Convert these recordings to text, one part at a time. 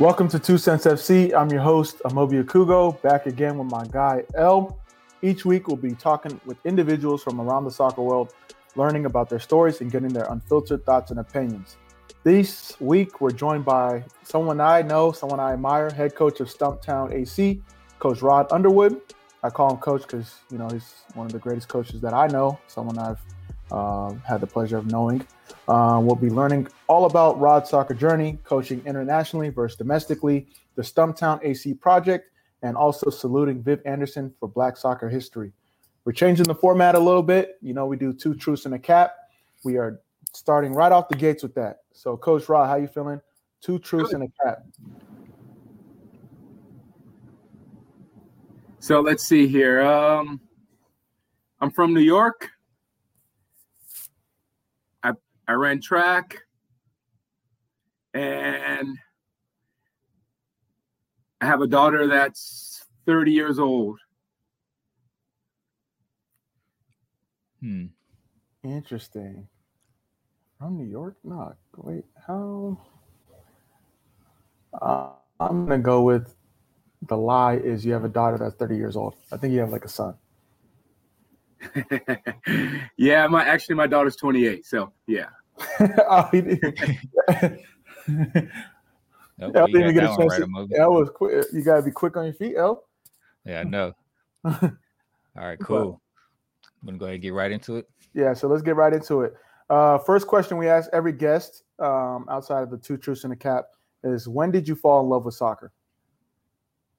Welcome to Two Cents FC. I'm your host, Amobi Okugo, back again with my guy, L. Each week, we'll be talking with individuals from around the soccer world, learning about their stories and getting their unfiltered thoughts and opinions. This week, we're joined by someone I know, someone I admire, head coach of Stumptown AC, Coach Rod Underwood. I call him coach because, you know, he's one of the greatest coaches that I know, someone I've uh, had the pleasure of knowing. Uh, we'll be learning all about Rod's soccer journey, coaching internationally versus domestically, the Stumptown AC project, and also saluting Viv Anderson for Black Soccer History. We're changing the format a little bit. You know, we do two truths and a cap. We are starting right off the gates with that. So, Coach Rod, how you feeling? Two truths Good. and a cap. So let's see here. Um, I'm from New York. I ran track and I have a daughter that's 30 years old. Hmm. Interesting. From New York? No, wait, how? Uh, I'm gonna go with the lie is you have a daughter that's 30 years old. I think you have like a son. yeah, my actually my daughter's 28, so yeah. oh, he did. Nope, I didn't even get a chance. Right, to, was quick. You gotta be quick on your feet, L. Yeah, I know. All right, cool. I'm gonna go ahead and get right into it. Yeah, so let's get right into it. Uh, first question we ask every guest um, outside of the two truths and a cap is when did you fall in love with soccer?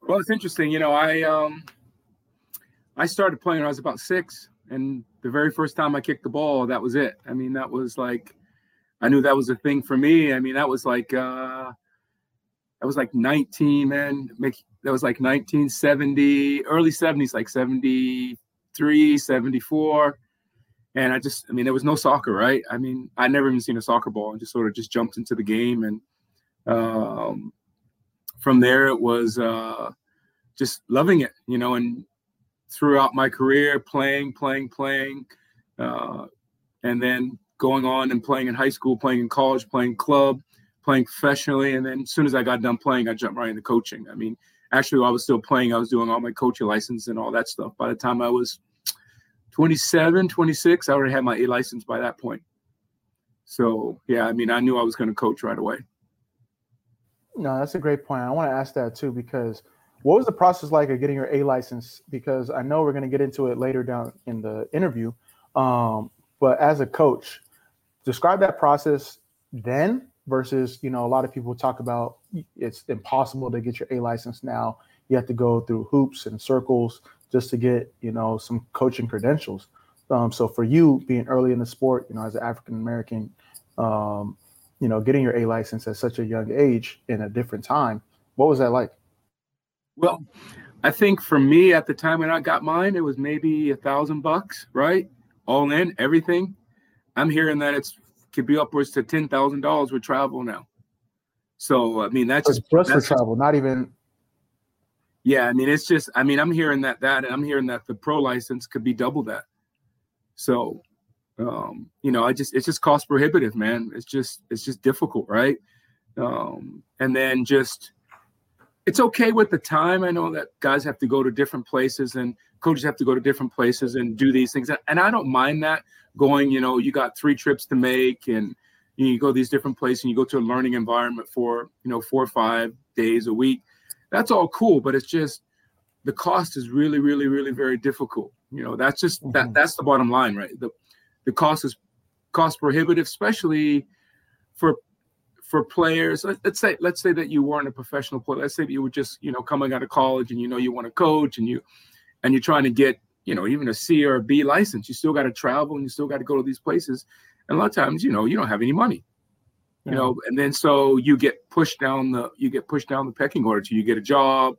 Well, it's interesting. You know, I um, I started playing when I was about six, and the very first time I kicked the ball, that was it. I mean, that was like, I knew that was a thing for me. I mean, that was like, uh, that was like 19, man. That was like 1970, early 70s, like 73, 74. And I just, I mean, there was no soccer, right? I mean, I never even seen a soccer ball and just sort of just jumped into the game. And um, from there, it was uh, just loving it, you know, and throughout my career, playing, playing, playing, uh, and then going on and playing in high school, playing in college, playing club, playing professionally. And then as soon as I got done playing, I jumped right into coaching. I mean, actually, while I was still playing, I was doing all my coaching license and all that stuff. By the time I was 27, 26, I already had my A license by that point. So, yeah, I mean, I knew I was going to coach right away. No, that's a great point. I want to ask that too because – what was the process like of getting your A license? Because I know we're going to get into it later down in the interview. Um, but as a coach, describe that process then versus, you know, a lot of people talk about it's impossible to get your A license now. You have to go through hoops and circles just to get, you know, some coaching credentials. Um, so for you being early in the sport, you know, as an African American, um, you know, getting your A license at such a young age in a different time, what was that like? Well, I think for me at the time when I got mine, it was maybe a thousand bucks, right? All in, everything. I'm hearing that it's could be upwards to ten thousand dollars with travel now. So I mean that's just just for travel, not even. Yeah, I mean it's just I mean I'm hearing that that and I'm hearing that the pro license could be double that. So, um, you know, I just it's just cost prohibitive, man. It's just it's just difficult, right? Um, and then just it's okay with the time. I know that guys have to go to different places and coaches have to go to different places and do these things. And I don't mind that going, you know, you got three trips to make and you go to these different places and you go to a learning environment for, you know, four or five days a week. That's all cool, but it's just the cost is really, really, really very difficult. You know, that's just mm-hmm. that that's the bottom line, right? The the cost is cost prohibitive, especially for for players let's say let's say that you weren't a professional player. Let's say that you were just you know coming out of college and you know you want to coach and you and you're trying to get you know even a c or a b license. You still got to travel and you still got to go to these places. And a lot of times you know you don't have any money. You yeah. know and then so you get pushed down the you get pushed down the pecking order. To you get a job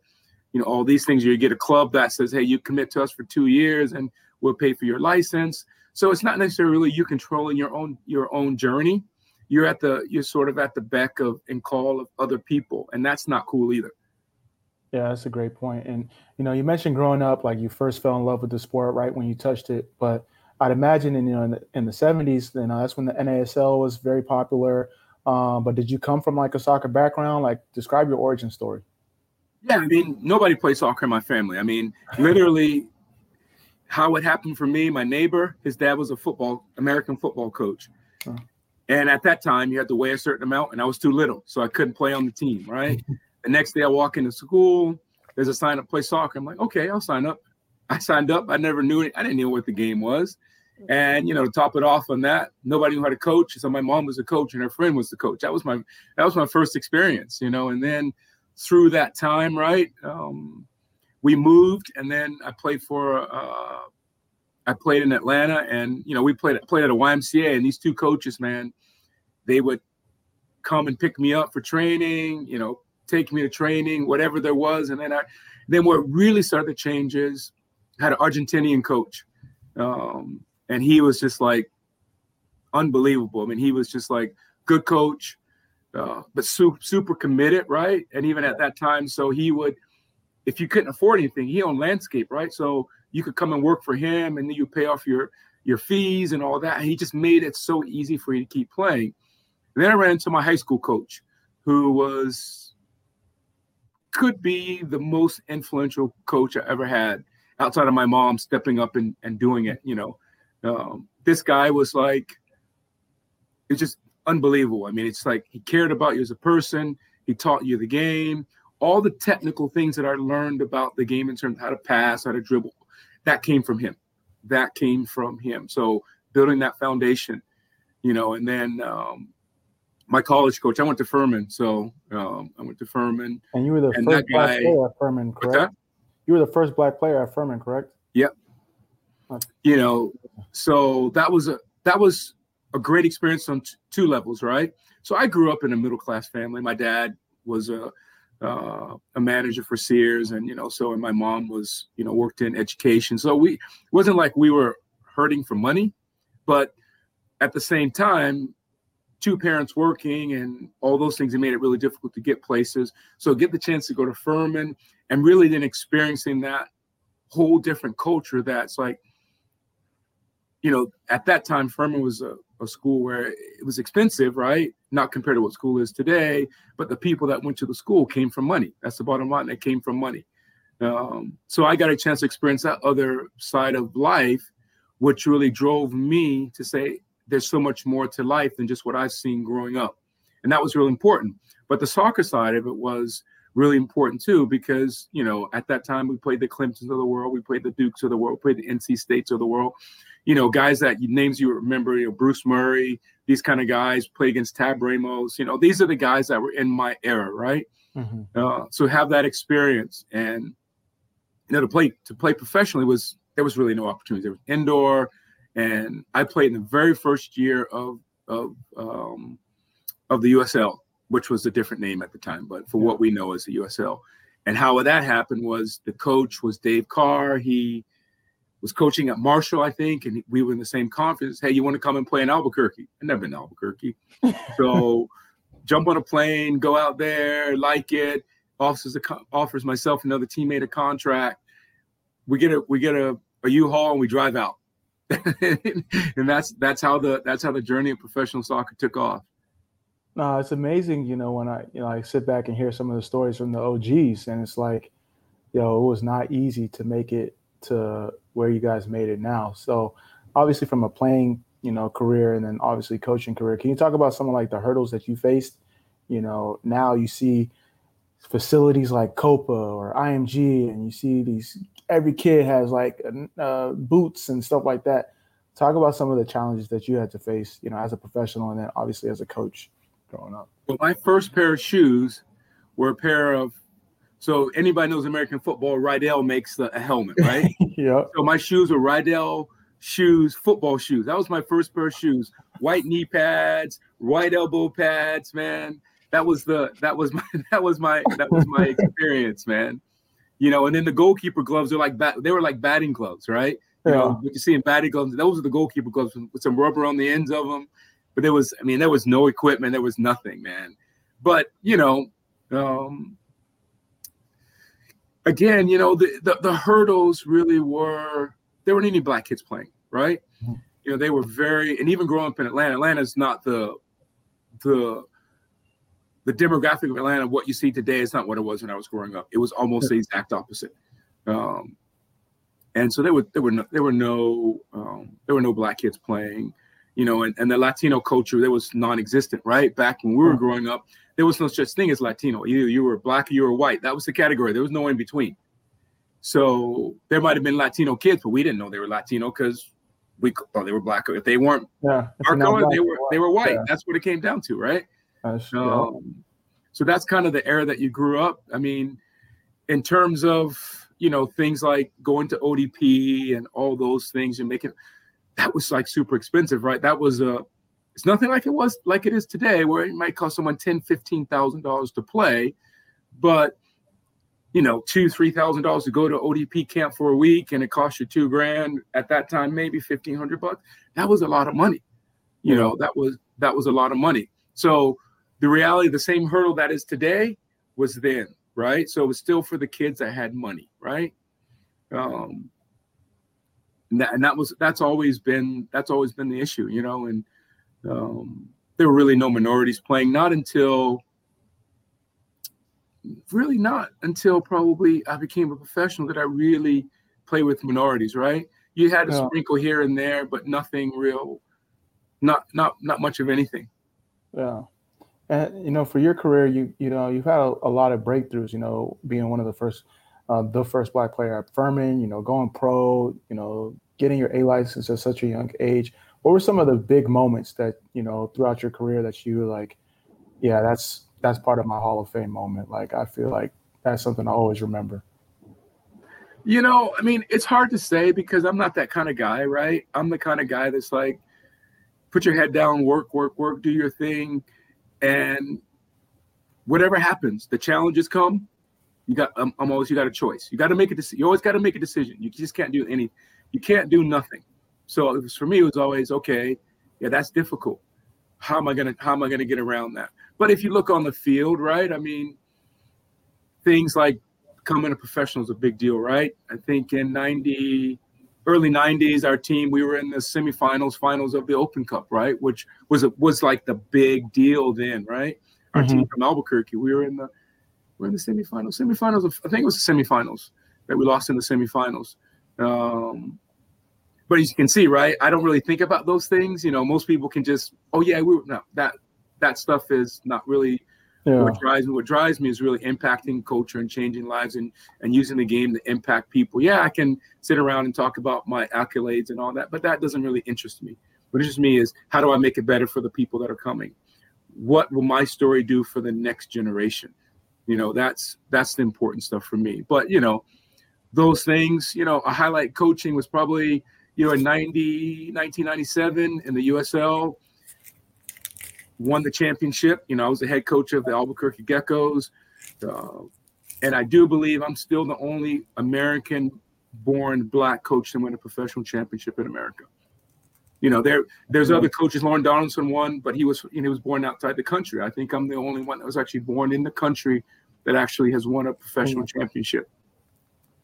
you know all these things you get a club that says hey you commit to us for two years and we'll pay for your license. So it's not necessarily you controlling your own your own journey you're at the you're sort of at the beck of and call of other people and that's not cool either yeah that's a great point. and you know you mentioned growing up like you first fell in love with the sport right when you touched it but i'd imagine in you know in the, in the 70s you know that's when the nasl was very popular Uh, but did you come from like a soccer background? Like, describe your origin story. Yeah, I mean, nobody plays soccer in my family. I mean, literally, how it happened for me, my neighbor, his dad was a football, American football coach. Huh. And at that time, you had to weigh a certain amount, and I was too little, so I couldn't play on the team, right? the next day, I walk into school, there's a sign up play soccer. I'm like, okay, I'll sign up. I signed up. I never knew it. I didn't know what the game was. And you know, to top it off on that, nobody knew how to coach. So my mom was a coach and her friend was the coach. That was my that was my first experience, you know. And then through that time, right, um, we moved, and then I played for uh, I played in Atlanta, and you know, we played played at a YMCA, and these two coaches, man, they would come and pick me up for training, you know, take me to training, whatever there was, and then I then what really started to change is I had an Argentinian coach. Um, and he was just like unbelievable. I mean, he was just like good coach, uh, but super super committed, right? And even at that time, so he would, if you couldn't afford anything, he owned landscape, right? So you could come and work for him, and then you pay off your your fees and all that. And he just made it so easy for you to keep playing. And then I ran into my high school coach, who was could be the most influential coach I ever had outside of my mom stepping up and, and doing it, you know. Um, this guy was like, it's just unbelievable. I mean, it's like he cared about you as a person. He taught you the game, all the technical things that I learned about the game in terms of how to pass, how to dribble. That came from him. That came from him. So building that foundation, you know, and then um, my college coach. I went to Furman, so um, I went to Furman. And you were the first black guy, player at Furman, correct? You were the first black player at Furman, correct? Yep you know so that was a that was a great experience on t- two levels right so i grew up in a middle class family my dad was a uh, a manager for sears and you know so and my mom was you know worked in education. So we wasn't like we were hurting for money but at the same time two parents working and all those things it made it really difficult to get places. So get the chance to go to furman and really then experiencing that whole different culture that's like you know, at that time, Furman was a, a, school where it was expensive, right? Not compared to what school is today, but the people that went to the school came from money. That's the bottom line. They came from money. Um, so I got a chance to experience that other side of life, which really drove me to say there's so much more to life than just what I've seen growing up. And that was really important. But the soccer side of it was really important too, because, you know, at that time we played the Clemsons of the world, we played the Dukes of the world, we played the NC States of the world you know, guys that names you remember, you know, Bruce Murray, these kind of guys play against Tab Ramos. You know, these are the guys that were in my era, right? Mm-hmm. Uh, so have that experience, and you know, to play to play professionally was there was really no opportunity. There was indoor, and I played in the very first year of of um, of the USL, which was a different name at the time, but for what we know as the USL. And how that happened was the coach was Dave Carr. He was coaching at Marshall, I think, and we were in the same conference. Hey, you want to come and play in Albuquerque? I never been to Albuquerque, so jump on a plane, go out there, like it. Offers offers myself another teammate a contract. We get a we get a, a U-Haul and we drive out, and that's that's how the that's how the journey of professional soccer took off. No, it's amazing. You know, when I you know I sit back and hear some of the stories from the OGs, and it's like, yo, it was not easy to make it to where you guys made it now. So obviously from a playing, you know, career and then obviously coaching career, can you talk about some of like the hurdles that you faced? You know, now you see facilities like Copa or IMG, and you see these every kid has like uh, boots and stuff like that. Talk about some of the challenges that you had to face, you know, as a professional and then obviously as a coach growing up. Well, my first pair of shoes were a pair of so anybody knows American football, Riddell makes the, a helmet, right? yeah. So my shoes were Riddell shoes, football shoes. That was my first pair of shoes. White knee pads, white elbow pads, man. That was the that was my that was my that was my experience, man. You know, and then the goalkeeper gloves are like bat, they were like batting gloves, right? You yeah. know, what you see in batting gloves, those are the goalkeeper gloves with some rubber on the ends of them. But there was, I mean, there was no equipment, there was nothing, man. But you know, um, again, you know, the, the, the hurdles really were there weren't any black kids playing, right? Mm-hmm. You know, they were very and even growing up in Atlanta, Atlanta's not the the the demographic of Atlanta, what you see today, is not what it was when I was growing up. It was almost the exact opposite. Um, and so there were there were no, there were no um, there were no black kids playing, you know, and, and the Latino culture there was non-existent, right? Back when we were growing up, there was no such thing as Latino. Either you were black or you were white. That was the category. There was no in between. So there might have been Latino kids, but we didn't know they were Latino because we thought they were black. If they weren't Yeah. if dark you're not colored, black, they were they were white. Yeah. That's what it came down to, right? That's- yeah. Um, so that's kind of the era that you grew up. I mean, in terms of you know things like going to ODP and all those things and making that was like super expensive, right? That was a it's nothing like it was like it is today, where it might cost someone ten, fifteen thousand dollars to play, but you know, two, three thousand dollars to go to ODP camp for a week, and it cost you two grand at that time, maybe fifteen hundred bucks. That was a lot of money. You Yeah. know, that was that was a lot of money. So the reality, the same hurdle that is today was then, right? So it was still for the kids that had money, right? Um, and that, and that was that's always been that's always been the issue, you know. And um, there were really no minorities playing, not until really not until probably I became a professional that I really play with minorities, right? You had a Yeah. sprinkle here and there, but nothing real, not not not much of anything. Yeah. And you know, for your career, you you know, you've had a, a lot of breakthroughs. You know, being one of the first, uh, the first black player at Furman. You know, going pro. You know, getting your A license at such a young age. What were some of the big moments that you know throughout your career that you like, yeah, that's that's part of my Hall of Fame moment. Like, I feel like that's something I always remember. You know, I mean, it's hard to say because I'm not that kind of guy, right? I'm the kind of guy that's like, put your head down, work, work, work, do your thing, and whatever happens, the challenges come. You got, I'm, I'm always, you got a choice. You got to make a decision. You always got to make a decision. You just can't do any, you can't do nothing. So it was, for me, it was always okay. Yeah, that's difficult. How am I gonna, how am I gonna get around that? But if you look on the field, right? I mean, things like becoming a professional is a big deal, right? I think in 90, early 90s, our team, we were in the semifinals, finals of the Open Cup, right? Which was a, was like the big deal then, right? Our Mhm. team from Albuquerque, we were in the we're in the semifinals. Semifinals of I think it was the semifinals that we lost in the semifinals. Um, but as you can see, right, I don't really think about those things. You know, most people can just, oh yeah, we were no that that stuff is not really Yeah. what drives me. What drives me is really impacting culture and changing lives and and using the game to impact people. Yeah i can sit around and talk about my accolades and all that but that doesn't really interest me. What interests me is how do i make it better for the people that are coming? What will my story do for the next generation? You know that's that's the important stuff for me. But you know those things you know a highlight coaching was probably you know in 90 1997 in the usl won the championship. You know, I was the head coach of the Albuquerque Geckos. Uh, and I do believe I'm still the only American born black coach to win a professional championship in America. You know, there there's other coaches. Lauren Donaldson won, but he was you know, he was born outside the country. I think I'm the only one that was actually born in the country that actually has won a professional championship.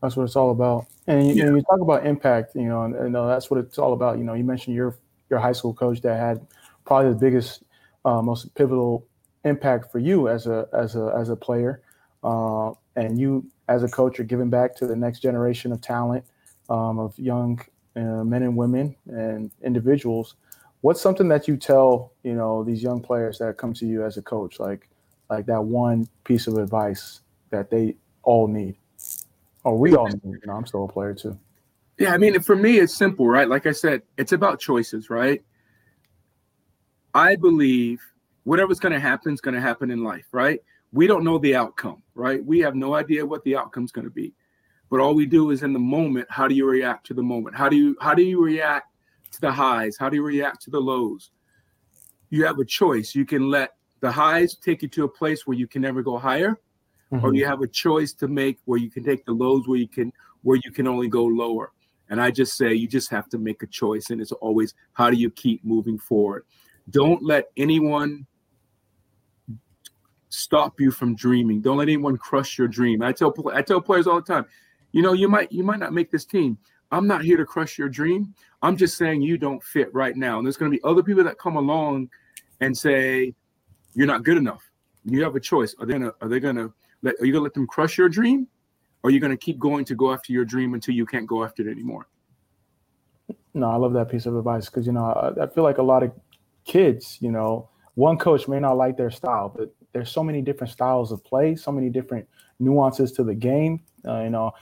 That's what it's all about. And you, Yeah. you talk about impact, you know, and, and uh, that's what it's all about. You know, you mentioned your your high school coach that had probably the biggest, uh, most pivotal impact for you as a as a as a player, uh, and you as a coach are giving back to the next generation of talent, um, of young uh, men and women and individuals. What's something that you tell you know these young players that come to you as a coach, like like that one piece of advice that they all need? Oh, we all. You know, I'm still a player too. Yeah, I mean, for me, it's simple, right? Like I said, it's about choices, right? I believe whatever's going to happen is going to happen in life, right? We don't know the outcome, right? We have no idea what the outcome's going to be. But all we do is in the moment, how do you react to the moment? How do you how do you react to the highs? How do you react to the lows? You have a choice. You can let the highs take you to a place where you can never go higher, or mm-hmm. you have a choice to make where you can take the lows where you can where you can only go lower. And I just say you just have to make a choice, and it's always how do you keep moving forward. Don't let anyone stop you from dreaming. Don't let anyone crush your dream. I tell I tell players all the time, you know, you might you might not make this team. I'm not here to crush your dream. I'm just saying you don't fit right now. And there's going to be other people that come along and say you're not good enough. you have a choice. Are they gonna are they gonna let are you gonna let them crush your dream? Or are you gonna keep going to go after your dream until you can't go after it anymore? No, I love that piece of advice because you know I, I feel like a lot of kids, you know, one coach may not like their style, but there's so many different styles of play, so many different nuances to the game. Uh, you know,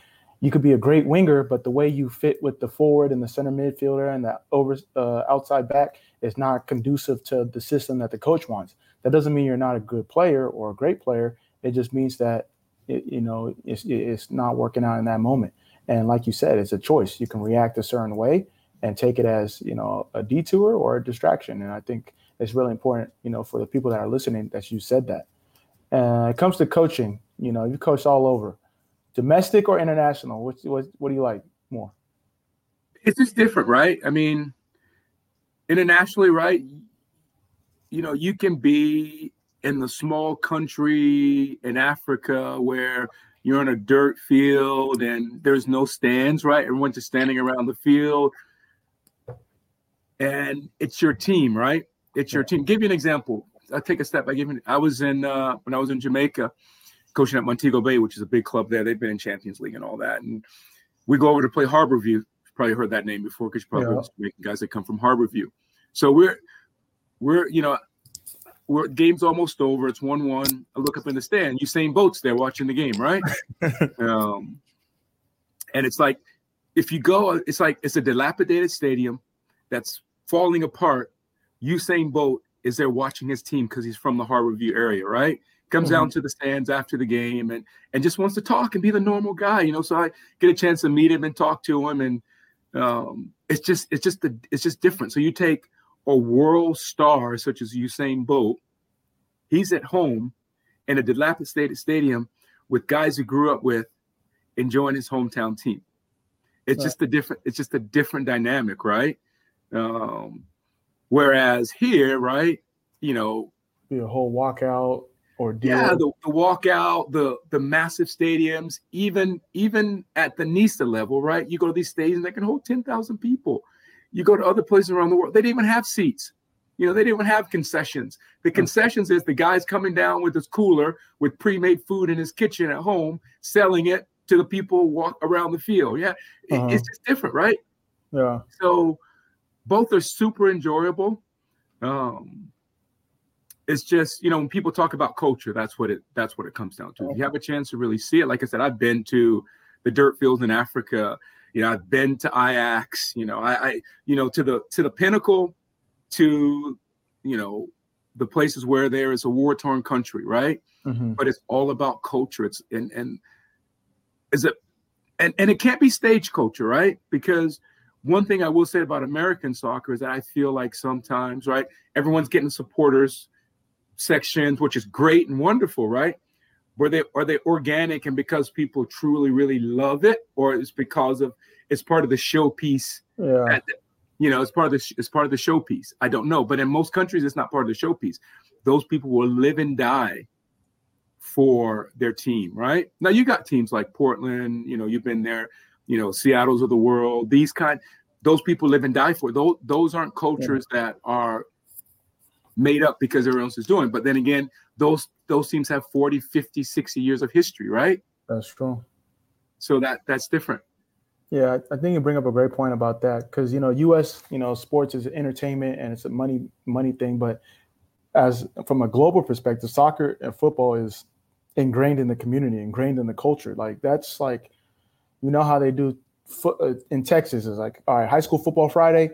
you could be a great winger, but the way you fit with the forward and the center midfielder and the over uh, outside back is not conducive to the system that the coach wants. That doesn't mean you're not a good player or a great player. It just means that it, you know it's, it's not working out in that moment. And like you said, it's a choice. You can react a certain way and take it as you know a detour or a distraction. And I think it's really important, you know, for the people that are listening that you said that. Uh, it comes to coaching, you know, you coach all over, domestic or international. What what what do you like more? It's just different, right? I mean, internationally, right? You know, you can be in the small country in Africa where you're in a dirt field and there's no stands, right? Everyone's just standing around the field. And it's your team, right? It's your team. Give you an example. I'll take a step I by giving I was in uh when I was in Jamaica coaching at Montego Bay, which is a big club there. They've been in Champions League and all that. And we go over to play Harbour View. You've probably heard that name before because you probably yeah. Jamaican guys that come from Harbour View. So we're we're you know we're game's almost over. It's one one. I look up in the stand. Usain Bolt's there watching the game, right? um, and it's like if you go, it's like it's a dilapidated stadium that's falling apart Usain Bolt is there watching his team because he's from the Harbour View area, right? Comes mm-hmm. down to the stands after the game and and just wants to talk and be the normal guy, you know. So I get a chance to meet him and talk to him, and um, it's just it's just the it's just different. So you take a world star such as Usain Bolt, he's at home in a dilapidated stadium with guys he grew up with, enjoying his hometown team. It's right. just a different it's just a different dynamic, right? Um, Whereas here, right, you know, the whole walkout or yeah, the, the walkout, the the massive stadiums, even even at the NISA level, right? You go to these stadiums that can hold ten thousand people. You go to other places around the world, they didn't even have seats. You know, they didn't even have concessions. The hmm. concessions is the guy's coming down with his cooler with pre-made food in his kitchen at home, selling it to the people walk around the field. Yeah, uh-huh. it's just different, right? Yeah. So both are super enjoyable. Um, it's just you know when people talk about culture, that's what it that's what it comes down to. If you have a chance to really see it, like I said, I've been to the dirt fields in Africa. You know, I've been to Ajax. You know, I, I you know to the to the pinnacle, to you know the places where there is a war torn country, right? Mm-hmm. But it's all about culture. It's and and is it and and it can't be stage culture, right? Because one thing I will say about American soccer is that I feel like sometimes, right, everyone's getting supporters sections, which is great and wonderful, right? Were they are they organic and because people truly really love it, or it's because of it's part of the showpiece? Yeah. you know, it's part of the it's part of the showpiece. I don't know, but in most countries, it's not part of the showpiece. Those people will live and die for their team, right? Now you got teams like Portland. You know, you've been there you know, Seattle's of the world, these kind, those people live and die for. Those those aren't cultures yeah. that are made up because everyone else is doing. But then again, those those teams have 40, 50, 60 years of history, right? That's true. So that that's different. Yeah, I think you bring up a great point about that because you know, U.S. you know, sports is entertainment and it's a money money thing, but as from a global perspective, soccer and football is ingrained in the community, ingrained in the culture. Like that's like you know how they do foot, uh, in Texas is like, all right, high school football Friday,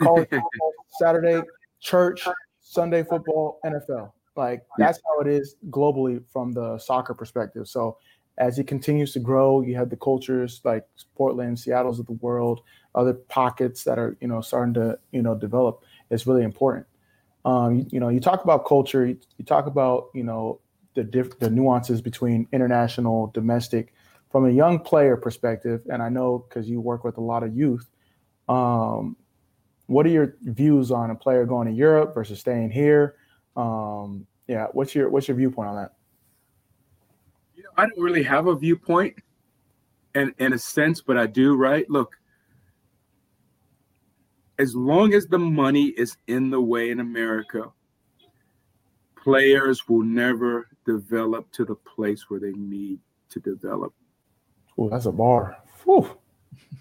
college football Saturday, church, Sunday football, NFL. Like that's how it is globally from the soccer perspective. So as it continues to grow, you have the cultures like Portland, Seattle's of the world, other pockets that are you know starting to you know develop. It's really important. Um, you, you know, you talk about culture, you, you talk about you know the diff- the nuances between international, domestic from a young player perspective, and I know because you work with a lot of youth, um, what are your views on a player going to Europe versus staying here? Um, yeah, what's your what's your viewpoint on that? You know, I don't really have a viewpoint, in in a sense, but I do. Right? Look, as long as the money is in the way in America, players will never develop to the place where they need to develop. Oh, that's a bar. Whew.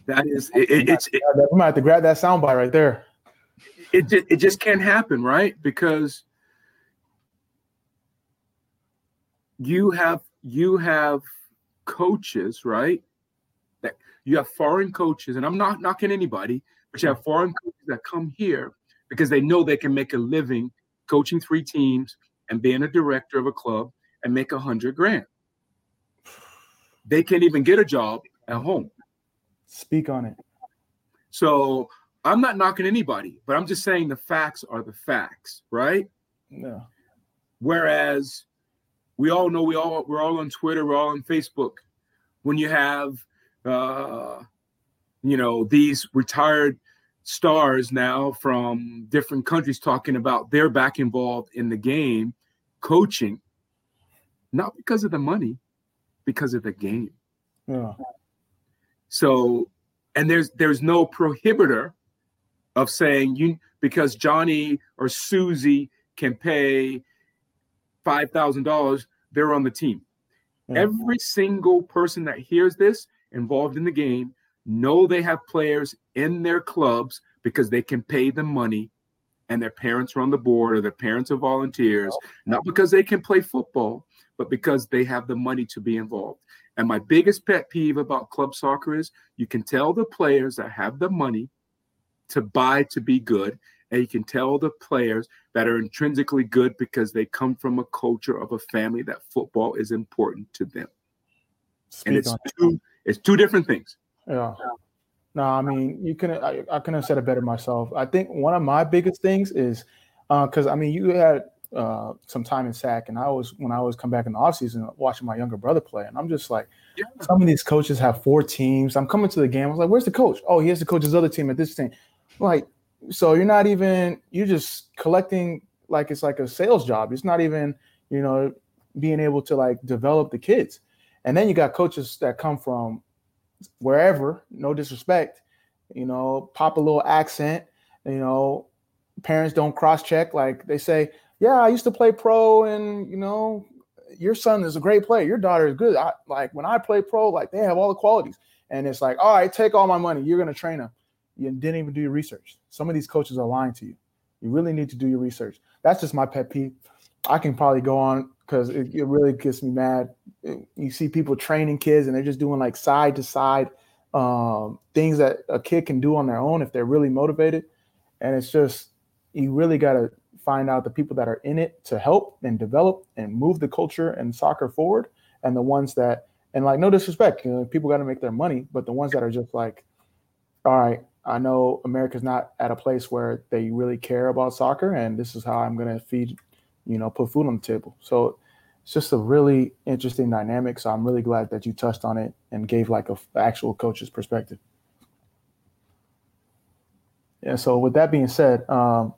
That is, it, it, it's. It, I'm gonna have to grab that soundbite right there. It just, it just can't happen, right? Because you have you have coaches, right? That you have foreign coaches, and I'm not knocking anybody, but you have foreign coaches that come here because they know they can make a living coaching three teams and being a director of a club and make a hundred grand. They can't even get a job at home. Speak on it. So I'm not knocking anybody, but I'm just saying the facts are the facts, right? Yeah. Whereas we all know we all we're all on Twitter, we're all on Facebook. When you have uh you know these retired stars now from different countries talking about they're back involved in the game coaching not because of the money because of the game yeah so and there's there's no prohibitor of saying you because johnny or susie can pay five thousand dollars they're on the team yeah. every single person that hears this involved in the game know they have players in their clubs because they can pay them money and their parents are on the board or their parents are volunteers, not because they can play football, but because they have the money to be involved. And my biggest pet peeve about club soccer is you can tell the players that have the money to buy to be good, and you can tell the players that are intrinsically good because they come from a culture of a family that football is important to them. Speak and it's two, it's two different things. Yeah. No, I mean you couldn't. I, I couldn't have said it better myself. I think one of my biggest things is because uh, I mean you had uh, some time in SAC, and I was when I was come back in the off season watching my younger brother play, and I'm just like, yeah. some of these coaches have four teams. I'm coming to the game. I was like, where's the coach? Oh, he has to coach his other team at this team. Like, so you're not even you're just collecting like it's like a sales job. It's not even you know being able to like develop the kids. And then you got coaches that come from wherever, no disrespect, you know, pop a little accent, you know, parents don't cross check. Like they say, yeah, I used to play pro and, you know, your son is a great player. Your daughter is good. I, like when I play pro, like they have all the qualities. And it's like, all right, take all my money. You're going to train them. You didn't even do your research. Some of these coaches are lying to you. You really need to do your research. That's just my pet peeve. I can probably go on because it, it, really gets me mad. You see people training kids and they're just doing like side to side um, things that a kid can do on their own if they're really motivated. And it's just, you really got to find out the people that are in it to help and develop and move the culture and soccer forward. And the ones that, and like, no disrespect, you know, people got to make their money, but the ones that are just like, all right, I know America's not at a place where they really care about soccer, and this is how I'm going to feed you know, put food on the table. So it's just a really interesting dynamic. So I'm really glad that you touched on it and gave like a actual coach's perspective. Yeah. So with that being said, um,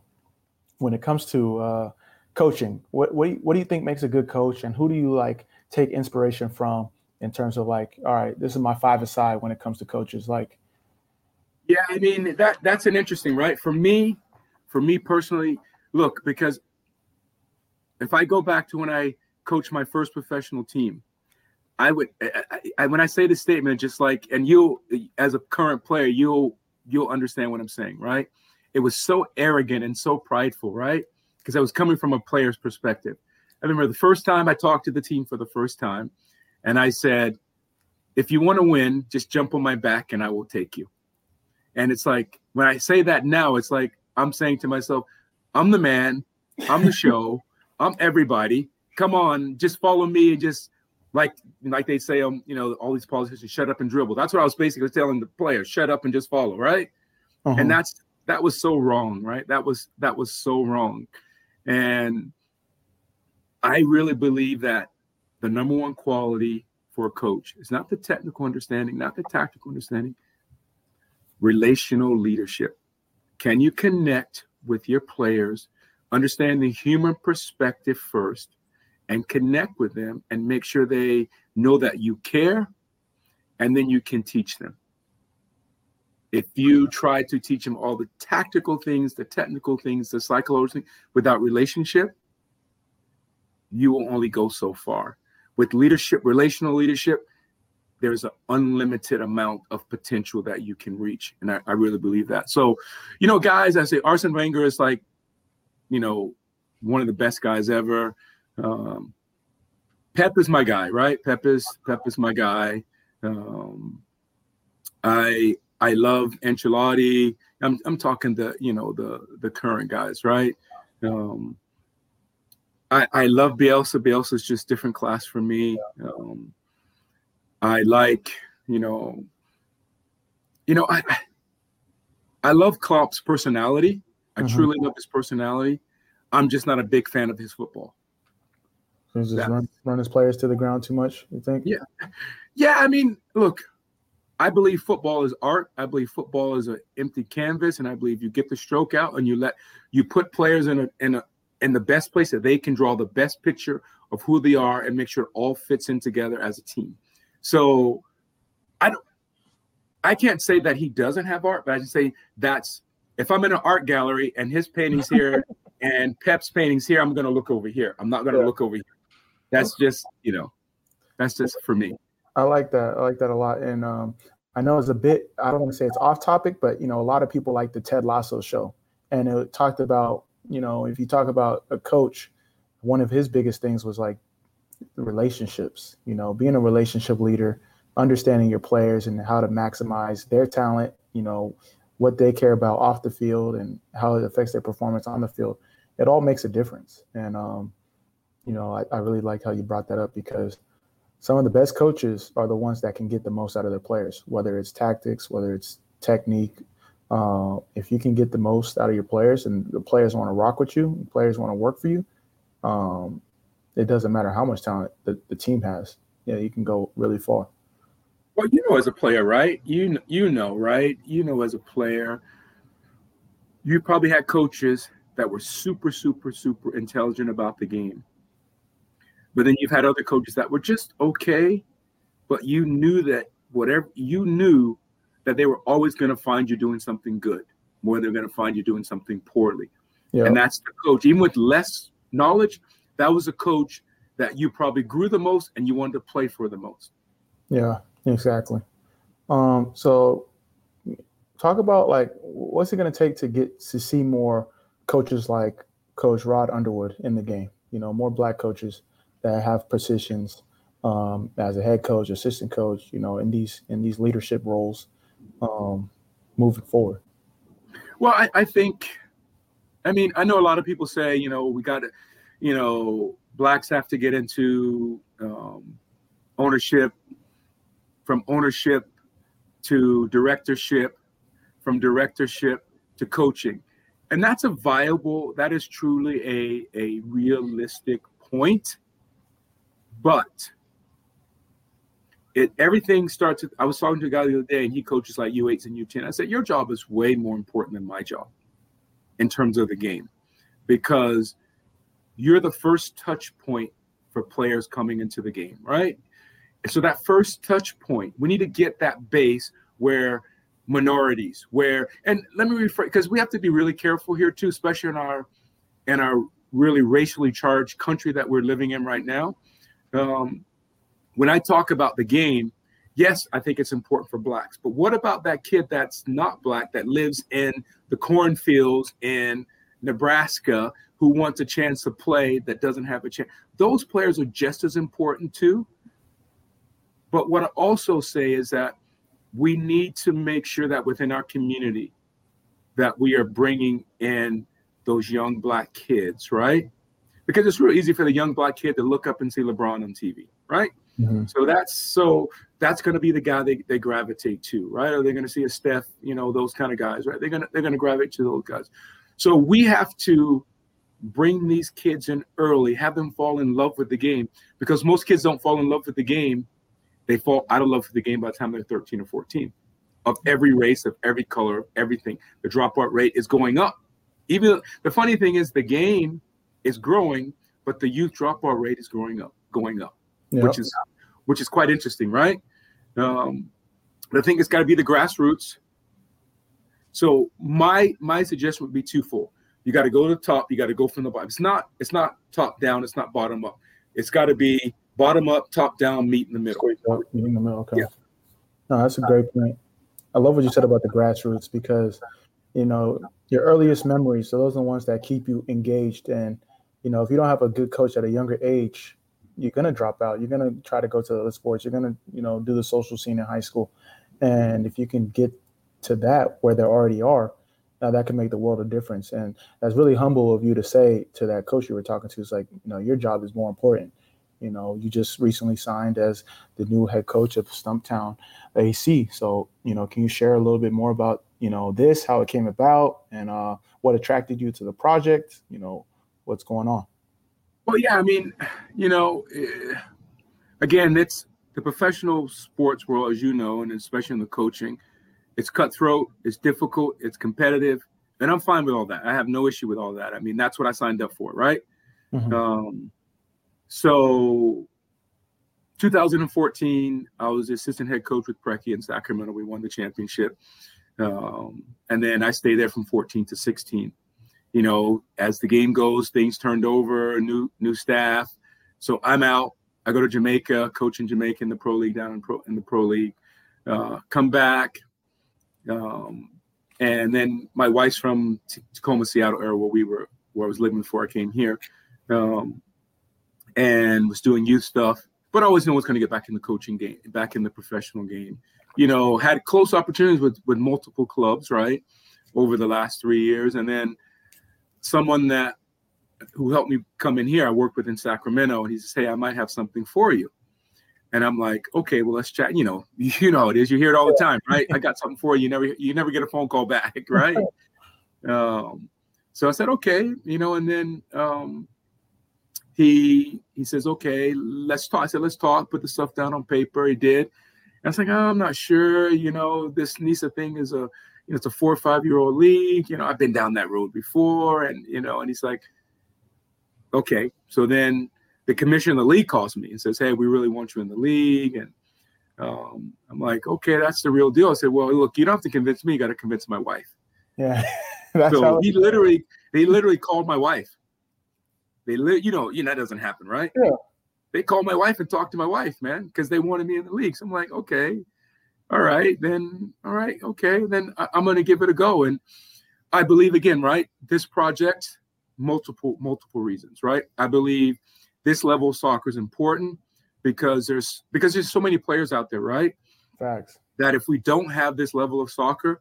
when it comes to uh, coaching, what what do, you, what do you think makes a good coach, and who do you like take inspiration from in terms of like, all right, this is my five aside when it comes to coaches, like. Yeah, I mean that that's an interesting right for me. For me personally, look because if I go back to when I coached my first professional team, I would I, I, when I say this statement, just like and you as a current player, you'll you'll understand what I'm saying, right? It was so arrogant and so prideful, right? Because I was coming from a player's perspective. I remember the first time I talked to the team for the first time, and I said, "If you want to win, just jump on my back and I will take you." And it's like when I say that now, it's like I'm saying to myself, "I'm the man, I'm the show." I'm everybody. Come on, just follow me and just like like they say, um, you know, all these politicians shut up and dribble. That's what I was basically telling the players, shut up and just follow, right? Uh-huh. And that's that was so wrong, right? That was that was so wrong. And I really believe that the number one quality for a coach is not the technical understanding, not the tactical understanding, relational leadership. Can you connect with your players understand the human perspective first and connect with them and make sure they know that you care and then you can teach them if you try to teach them all the tactical things the technical things the psychological things without relationship you will only go so far. With leadership, relational leadership, there's an unlimited amount of potential that you can reach. And I, I really believe that. So, you know, guys, I say Arsene Wenger is like, you know, one of the best guys ever. Um, Pep is my guy, right? Pep is Pep is my guy. Um, I I love Ancelotti. I'm I'm talking the you know the the current guys, right? Um, I I love Bielsa. Bielsa is just different class for me. Um, I like you know, you know I I love Klopp's personality. I mm-hmm. truly love his personality. I'm just not a big fan of his football. So just run, run his players to the ground too much. You think? Yeah, yeah. I mean, look, I believe football is art. I believe football is an empty canvas, and I believe you get the stroke out and you let you put players in a in a in the best place that they can draw the best picture of who they are and make sure it all fits in together as a team. So I don't I can't say that he doesn't have art, but I just say that's if I'm in an art gallery and his paintings here and Pep's paintings here, I'm gonna look over here. I'm not gonna yeah. look over here. That's just, you know, that's just for me. I like that. I like that a lot. And um, I know it's a bit, I don't want to say it's off topic, but you know, a lot of people like the Ted Lasso show. And it talked about, you know, if you talk about a coach, one of his biggest things was like relationships, you know, being a relationship leader, understanding your players and how to maximize their talent, you know, what they care about off the field and how it affects their performance on the field. It all makes a difference. And, um, you know, I, I really like how you brought that up because some of the best coaches are the ones that can get the most out of their players, whether it's tactics, whether it's technique. Uh, if you can get the most out of your players and the players want to rock with you, players want to work for you, um, it doesn't matter how much talent the, the team has. Yeah, you can go really far. Well, you know, as a player, right? You you know, right? You know, as a player, you probably had coaches that were super, super, super intelligent about the game. But then you've had other coaches that were just okay, but you knew that whatever you knew that they were always going to find you doing something good more than they're going to find you doing something poorly. Yeah. And that's the coach. Even with less knowledge, that was a coach that you probably grew the most and you wanted to play for the most. Yeah, exactly. Um, so talk about like what's it going to take to get to see more coaches like coach Rod Underwood in the game, you know, more black coaches that have positions um, as a head coach, assistant coach, you know, in these in these leadership roles um, moving forward? Well, I, I think, I mean, I know a lot of people say, you know, we got to, you know, blacks have to get into um, ownership, from ownership to directorship, from directorship to coaching. And that's a viable, that is truly a, a realistic point. But it everything starts. With, I was talking to a guy the other day, and he coaches like U8s and U10. I said, Your job is way more important than my job in terms of the game because you're the first touch point for players coming into the game, right? And so that first touch point, we need to get that base where minorities, where and let me rephrase because we have to be really careful here too, especially in our in our really racially charged country that we're living in right now. Um, when I talk about the game, yes, I think it's important for blacks. But what about that kid that's not black that lives in the cornfields in Nebraska who wants a chance to play that doesn't have a chance? Those players are just as important too. But what I also say is that we need to make sure that within our community that we are bringing in those young black kids, right? Because it's real easy for the young black kid to look up and see LeBron on TV, right? Mm-hmm. So that's so that's going to be the guy they, they gravitate to, right? Or they're going to see a Steph, you know, those kind of guys, right? They're gonna they're gonna gravitate to those guys. So we have to bring these kids in early, have them fall in love with the game, because most kids don't fall in love with the game. They fall out of love with the game by the time they're 13 or 14. Of every race, of every color, of everything, the dropout rate is going up. Even the funny thing is, the game is growing, but the youth dropout rate is growing up, going up yep. which is which is quite interesting, right? Um, I think it's got to be the grassroots. So my my suggestion would be twofold: You got to go to the top. You got to go from the bottom. It's not. It's not top down. It's not bottom up. It's got to be bottom up, top down, meet in the middle. Meet in the middle. Okay. Yeah. No, that's a great point. I love what you said about the grassroots because, you know, your earliest memories. So those are the ones that keep you engaged. And you know, if you don't have a good coach at a younger age, you're gonna drop out. You're gonna try to go to other sports. You're gonna, you know, do the social scene in high school. And if you can get to that where they already are, now that can make the world a difference. And that's really humble of you to say to that coach you were talking to. It's like, you know, your job is more important. You know, you just recently signed as the new head coach of Stumptown AC. So, you know, can you share a little bit more about, you know, this, how it came about, and uh, what attracted you to the project? You know, what's going on? Well, yeah, I mean, you know, eh, again, it's the professional sports world, as you know, and especially in the coaching it's cutthroat, it's difficult, it's competitive, and I'm fine with all that. I have no issue with all that. I mean, that's what I signed up for, right? Mm-hmm. Um, so 2014, I was assistant head coach with Preki in Sacramento. We won the championship. Um, and then I stayed there from 14 to 16. You know, as the game goes, things turned over, new new staff. So I'm out. I go to Jamaica, coach in Jamaica in the pro league down in pro in the pro league. Uh, come back, um, and then my wife's from Tacoma, Seattle area where we were, where I was living before I came here, um, and was doing youth stuff. But I always knew I was going to get back in the coaching game, back in the professional game. You know, had close opportunities with with multiple clubs, right, over the last three years, and then someone that who helped me come in here, I worked with in Sacramento, and he says, "Hey, I might have something for you." And I'm like, okay, well, let's chat. You know, you know it is. You hear it all the time, right? I got something for you. You never, you never get a phone call back, right? um, so I said, okay, you know, and then um, he he says, okay, let's talk. I said, let's talk. Put the stuff down on paper. He did. And I was like, oh, I'm not sure. You know, this NISA thing is a, you know, it's a four or five year old league. You know, I've been down that road before, and you know, and he's like, okay. So then the commissioner of the league calls me and says, "Hey, we really want you in the league." And um, I'm like, "Okay, that's the real deal." I said, "Well, look, you don't have to convince me. You got to convince my wife." Yeah. so he literally, he literally called my wife. They, li- you know, you know that doesn't happen, right? Yeah. They called my wife and talked to my wife, man, because they wanted me in the league. So I'm like, okay, all right, then, all right, okay, then I- I'm going to give it a go. And I believe again, right? This project, multiple, multiple reasons, right? I believe this level of soccer is important because there's because there's so many players out there, right? Facts. That if we don't have this level of soccer,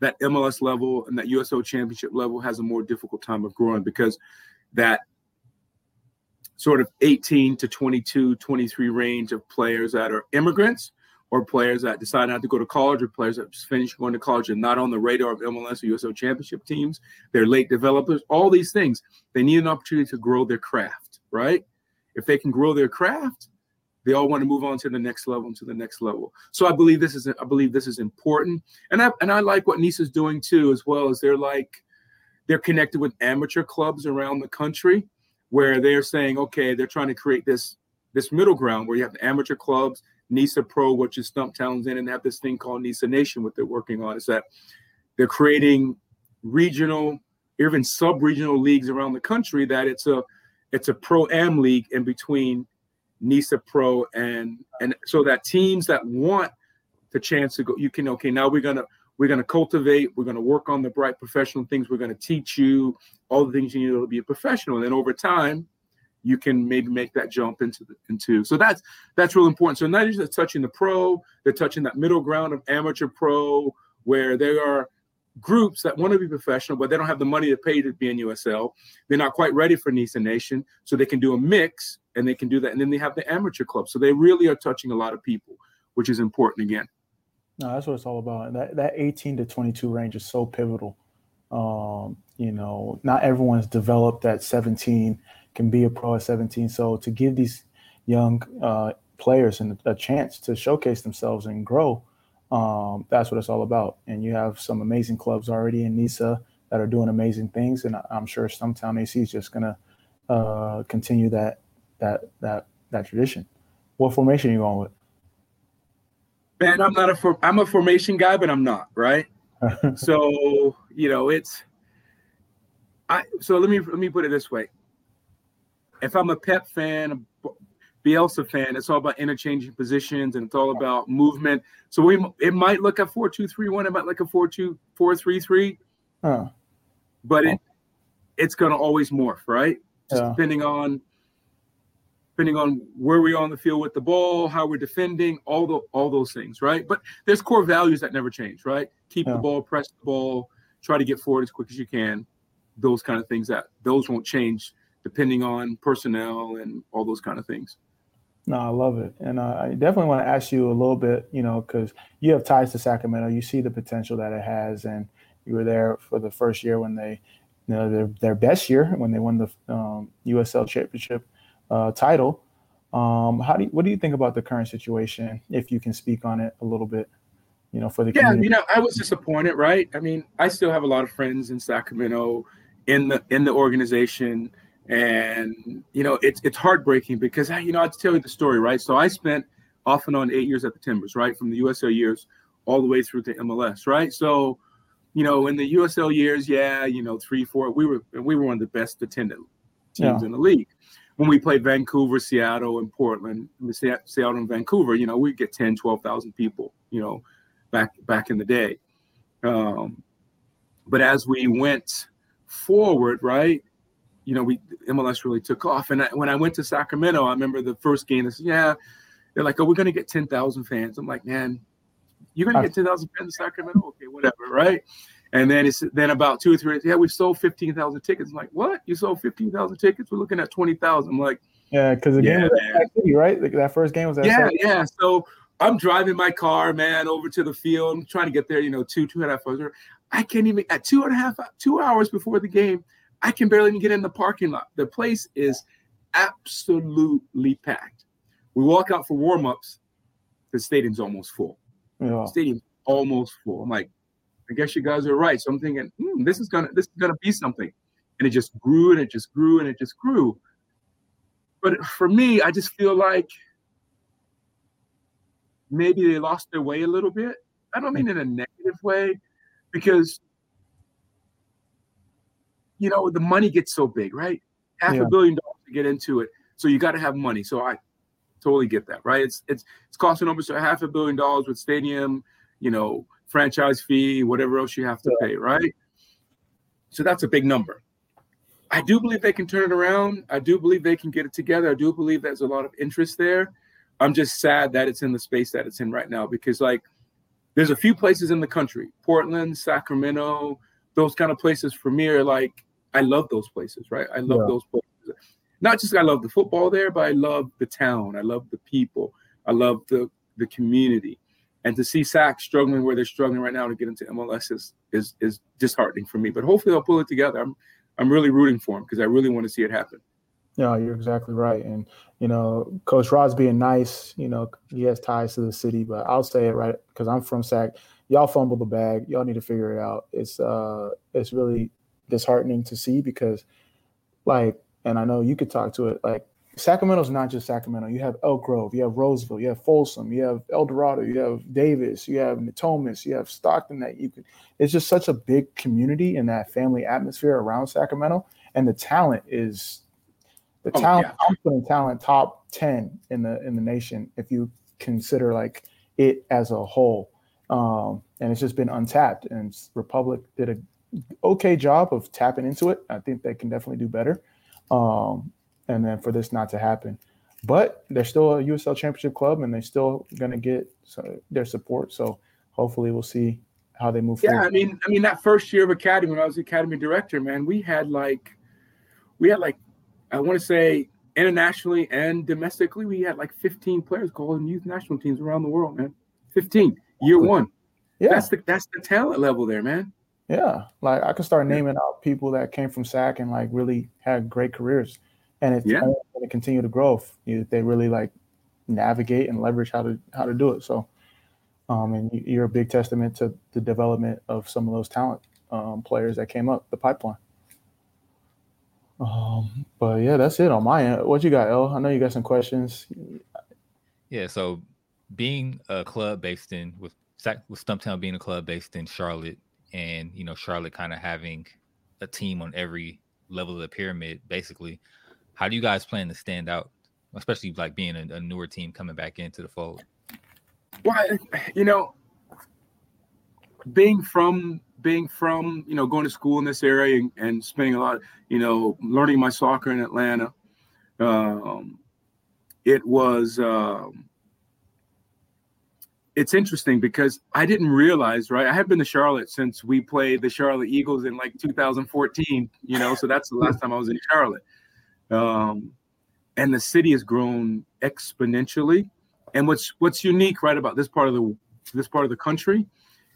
that MLS level and that USL championship level has a more difficult time of growing because that sort of 18 to 22, 23 range of players that are immigrants or players that decide not to go to college or players that just finish going to college and not on the radar of MLS or USL championship teams. They're late developers, all these things. They need an opportunity to grow their craft right? If they can grow their craft, they all want to move on to the next level and to the next level. So I believe this is I believe this is important, and I and I like what Nisa's doing too, as well as they're like they're connected with amateur clubs around the country, where they're saying, okay, they're trying to create this this middle ground where you have the amateur clubs, NISA Pro, which is Stumptown's in, and they have this thing called NISA Nation. What they're working on is that they're creating regional, even sub-regional leagues around the country. That it's a it's a pro am league in between NISA Pro and and so that teams that want the chance to go, you can okay. Now we're gonna we're gonna cultivate. We're gonna work on the bright professional things. We're gonna teach you all the things you need to be a professional. And then over time, you can maybe make that jump into the into. So that's that's real important. So not just touching the pro, they're touching that middle ground of amateur pro, where they are groups that want to be professional, but they don't have the money to pay to be in USL. They're not quite ready for NISA Nation, so they can do a mix and they can do that. And then they have the amateur club, so they really are touching a lot of people, which is important again. No, that's what it's all about. That that 18 to 22 range is so pivotal. Um, you know, not everyone's developed at 17 can be a pro at 17. So to give these young uh, players a chance to showcase themselves and grow um, that's what it's all about. And you have some amazing clubs already in NISA that are doing amazing things, and I'm sure Stumptown AC is just gonna uh, continue that that that that tradition. What formation are you going with? Man, I'm not a for, I'm a formation guy, but I'm not right. so you know, it's I so let me let me put it this way. If I'm a Pep fan, a Bielsa fan, it's all about interchanging positions and it's all about movement. So we it might look a four two three one, it might look a four two four three three, huh. but it it's gonna always morph, right? Just yeah. depending on depending on where we are on the field with the ball, how we're defending, all the all those things, right? But there's core values that never change, right? Keep yeah. the ball, press the ball, try to get forward as quick as you can. Those kind of things that those won't change depending on personnel and all those kind of things. No, I love it, and uh, I definitely want to ask you a little bit, you know, because you have ties to Sacramento. You see the potential that it has, and you were there for the first year when they, you know, their their best year when they won the um, USL championship uh, title. Um, how do you, what do you think about the current situation? If you can speak on it a little bit, you know, for the yeah, community? you know, I was disappointed, right? I mean, I still have a lot of friends in Sacramento, in the in the organization, and you know, it's it's heartbreaking because you know, I tell you the story, right? So I spent off and on eight years at the Timbers, right, from the USL years all the way through to MLS, right? So, you know, in the USL years, yeah, you know, three, four, we were we were one of the best attended teams yeah. in the league when we played Vancouver, Seattle, and Portland, Seattle and Vancouver, you know, we get 10, 12,000 people, you know, back back in the day. Um, but as we went forward, right, you know, we MLS really took off. And I, when I went to Sacramento, I remember the first game. They said, "Yeah," they're like, "Oh, we're going to get 10,000 fans." I'm like, "Man, you're going to get 10,000 fans in Sacramento? Okay, whatever, right?" And then it's then about two or three. Yeah, we sold fifteen thousand tickets. I'm like, what? You sold fifteen thousand tickets? We're looking at twenty thousand. I'm like, yeah, because the yeah, game was at City, right? Like that first game was at yeah, yeah. So I'm driving my car, man, over to the field. I'm trying to get there. You know, two two and a half hours. I can't even at two and a half two hours before the game. I can barely even get in the parking lot. The place is absolutely packed. We walk out for warm ups. The stadium's almost full. Yeah. The stadium's almost full. I'm like, I guess you guys are right. So I'm thinking, hmm, this is gonna this is gonna be something, and it just grew and it just grew and it just grew. But for me, I just feel like maybe they lost their way a little bit. I don't mean in a negative way, because you know the money gets so big, right? Half yeah. a billion dollars to get into it, so you got to have money. So I totally get that, right? It's it's it's costing almost a half a billion dollars with stadium, you know, franchise fee, whatever else you have to pay, right? So that's a big number. I do believe they can turn it around. I do believe they can get it together. I do believe there's a lot of interest there. I'm just sad that it's in the space that it's in right now because, like, there's a few places in the country, Portland, Sacramento, those kind of places for me are like, I love those places, right? I love yeah. those places. Not just I love the football there, but I love the town. I love the people. I love the the community. And to see Sac struggling where they're struggling right now to get into MLS is is is disheartening for me. But hopefully they'll pull it together. I'm I'm really rooting for them because I really want to see it happen. Yeah, you're exactly right. And you know, Coach Rod's being nice. You know, he has ties to the city, but I'll say it right because I'm from Sac. Y'all fumble the bag. Y'all need to figure it out. It's uh, it's really disheartening to see because, like, and I know you could talk to it. Like, Sacramento's not just Sacramento. You have Elk Grove, you have Roseville, you have Folsom, you have El Dorado, you have Davis, you have Natomas, you have Stockton. That you could. It's just such a big community and that family atmosphere around Sacramento, and the talent is the oh, talent. Yeah. I'm putting talent top ten in the in the nation if you consider like it as a whole, um, and it's just been untapped. And Republic did a okay job of tapping into it. I think they can definitely do better. Um, and then for this not to happen. But they're still a USL Championship club, and they're still going to get their support. So hopefully, we'll see how they move. Yeah, forward. I mean, I mean that first year of academy when I was academy director, man, we had like, we had like, I want to say internationally and domestically, we had like 15 players calling youth national teams around the world, man. 15 year one. Yeah, that's the that's the talent level there, man. Yeah, like I can start naming out people that came from SAC and like really had great careers and it's yeah. going to continue to grow if they really like navigate and leverage how to how to do it. So, um, and you're a big testament to the development of some of those talent um, players that came up the pipeline. Um, but yeah, that's it on my end. What you got, El? I know you got some questions. Yeah, so being a club based in with with Stumptown being a club based in Charlotte, and you know Charlotte kind of having a team on every level of the pyramid, basically. How do you guys plan to stand out, especially like being a, a newer team coming back into the fold? Well, you know, being from being from you know going to school in this area and, and spending a lot, you know, learning my soccer in Atlanta, um, it was. Um, it's interesting because I didn't realize, right? I have been to Charlotte since we played the Charlotte Eagles in like 2014, you know, so that's the last time I was in Charlotte. Um, and the city has grown exponentially. And what's what's unique, right, about this part of the this part of the country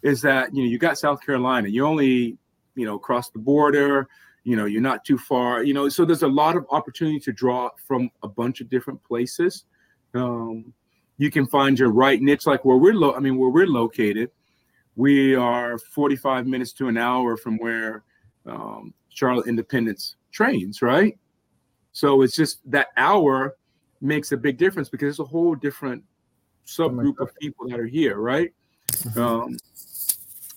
is that you know you got South Carolina. You only you know cross the border. You know you're not too far. You know so there's a lot of opportunity to draw from a bunch of different places. Um, you can find your right niche, like where we're lo- I mean where we're located. We are 45 minutes to an hour from where um, Charlotte Independence trains, right? So it's just that hour makes a big difference because it's a whole different subgroup of people that are here, right? Mm-hmm. Um,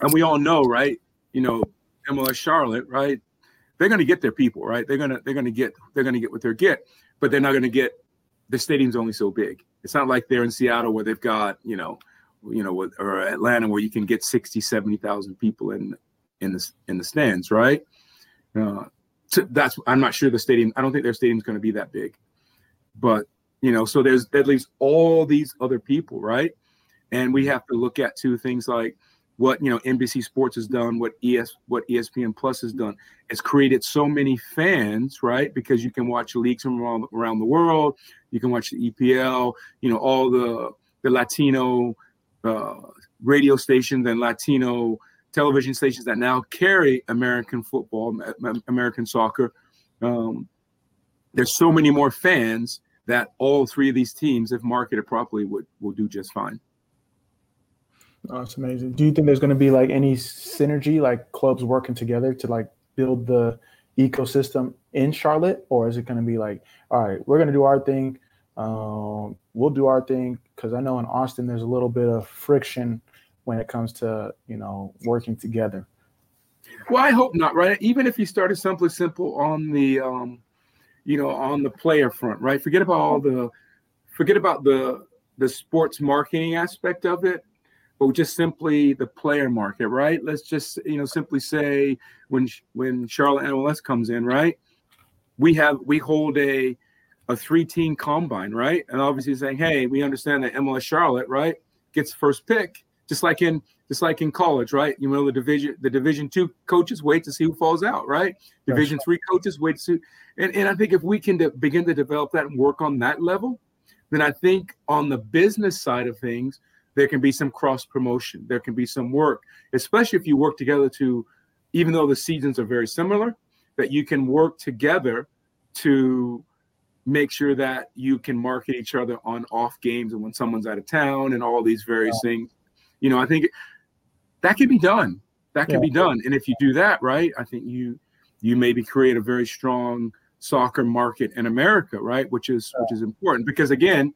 and we all know, right? You know, MLS Charlotte, right? They're going to get their people, right? They're gonna they're gonna get they're gonna get what they're get, but they're not going to get the stadium's only so big. It's not like they're in Seattle where they've got you know, you know, or Atlanta where you can get 60, 70,000 people in in the in the stands, right? Uh, that's I'm not sure the stadium. I don't think their stadium's going to be that big, but you know, so there's that leaves all these other people, right? And we have to look at two things like what you know NBC Sports has done, what ES what ESPN Plus has done. It's created so many fans, right? Because you can watch leagues from around, around the world. You can watch the EPL. You know all the the Latino uh, radio stations and Latino television stations that now carry American football, American soccer. Um, there's so many more fans that all three of these teams, if marketed properly, would will do just fine. Oh, that's amazing. Do you think there's going to be like any synergy, like clubs working together to like build the ecosystem in Charlotte, or is it going to be like, all right, we're going to do our thing, um, we'll do our thing? Because I know in Austin there's a little bit of friction when it comes to you know working together. Well, I hope not, right? Even if you started simply simple on the, um, you know, on the player front, right? Forget about all the, forget about the the sports marketing aspect of it but just simply the player market, right? Let's just you know simply say when when Charlotte MLS comes in, right? We have we hold a a three team combine, right? And obviously saying, hey, we understand that MLS Charlotte, right, gets first pick, just like in just like in college, right? You know the division the division two coaches wait to see who falls out, right? Division three coaches wait to see, and and I think if we can de- begin to develop that and work on that level, then I think on the business side of things there can be some cross promotion there can be some work especially if you work together to even though the seasons are very similar that you can work together to make sure that you can market each other on off games and when someone's out of town and all these various yeah. things you know i think that can be done that can yeah. be done and if you do that right i think you you maybe create a very strong soccer market in america right which is which is important because again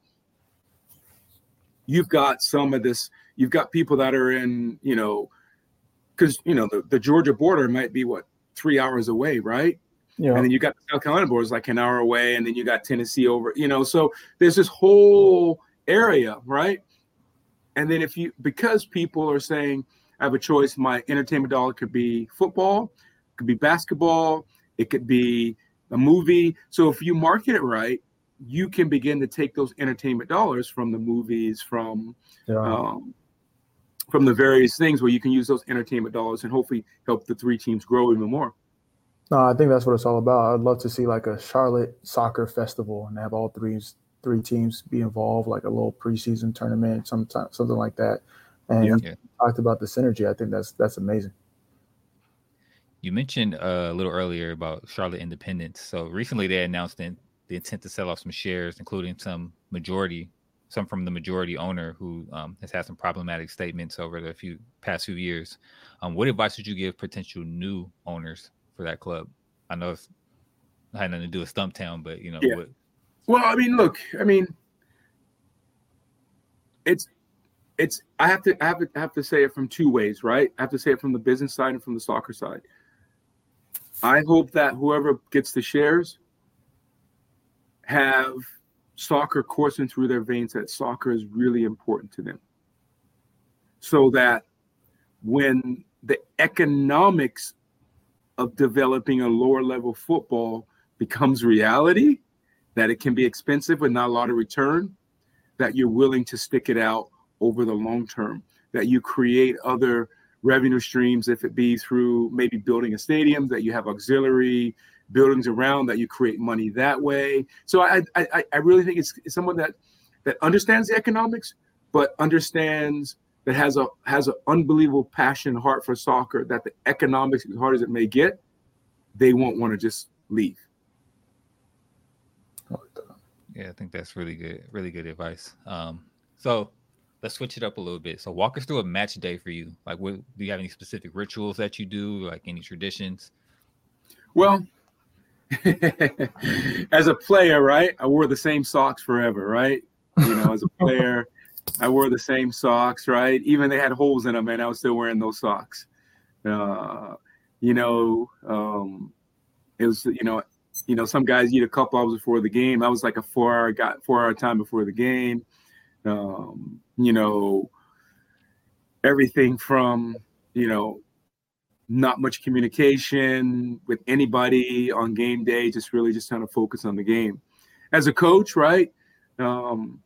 you've got some of this you've got people that are in you know because you know the, the georgia border might be what three hours away right yeah. and then you got the south carolina border is like an hour away and then you got tennessee over you know so there's this whole area right and then if you because people are saying i have a choice my entertainment dollar could be football could be basketball it could be a movie so if you market it right you can begin to take those entertainment dollars from the movies, from yeah. um, from the various things where you can use those entertainment dollars and hopefully help the three teams grow even more. No, I think that's what it's all about. I'd love to see like a Charlotte soccer festival and have all three three teams be involved, like a little preseason tournament, sometime something like that. And yeah. talked about the synergy. I think that's that's amazing. You mentioned uh, a little earlier about Charlotte Independence. So recently, they announced in, the intent to sell off some shares, including some majority, some from the majority owner who um, has had some problematic statements over the few past few years. Um, what advice would you give potential new owners for that club? I know it's had nothing to do with Stumptown, but you know, yeah. What... well, I mean, look, I mean, it's it's I have to I have to have to say it from two ways, right? I have to say it from the business side and from the soccer side. I hope that whoever gets the shares have soccer coursing through their veins that soccer is really important to them. So that when the economics of developing a lower level football becomes reality, that it can be expensive with not a lot of return, that you're willing to stick it out over the long term, that you create other revenue streams, if it be through maybe building a stadium, that you have auxiliary buildings around, that you create money that way. So I I, I really think it's, it's someone that that understands the economics, but understands that has a has an unbelievable passion heart for soccer. That the economics, as hard as it may get, they won't want to just leave. Yeah, I think that's really good, really good advice. Um, so let's switch it up a little bit. So walk us through a match day for you. Like, what do you have any specific rituals that you do? Like any traditions? Well, as a player, right, I wore the same socks forever, right? You know, as a player, I wore the same socks, right? Even they had holes in them, and I was still wearing those socks. Uh, you know, um, it was, you know, you know, some guys eat a couple hours before the game. I was like a four hour got four hour time before the game. Um, you know, everything from, you know, not much communication with anybody on game day, just really just trying to focus on the game. As a coach, right? Um,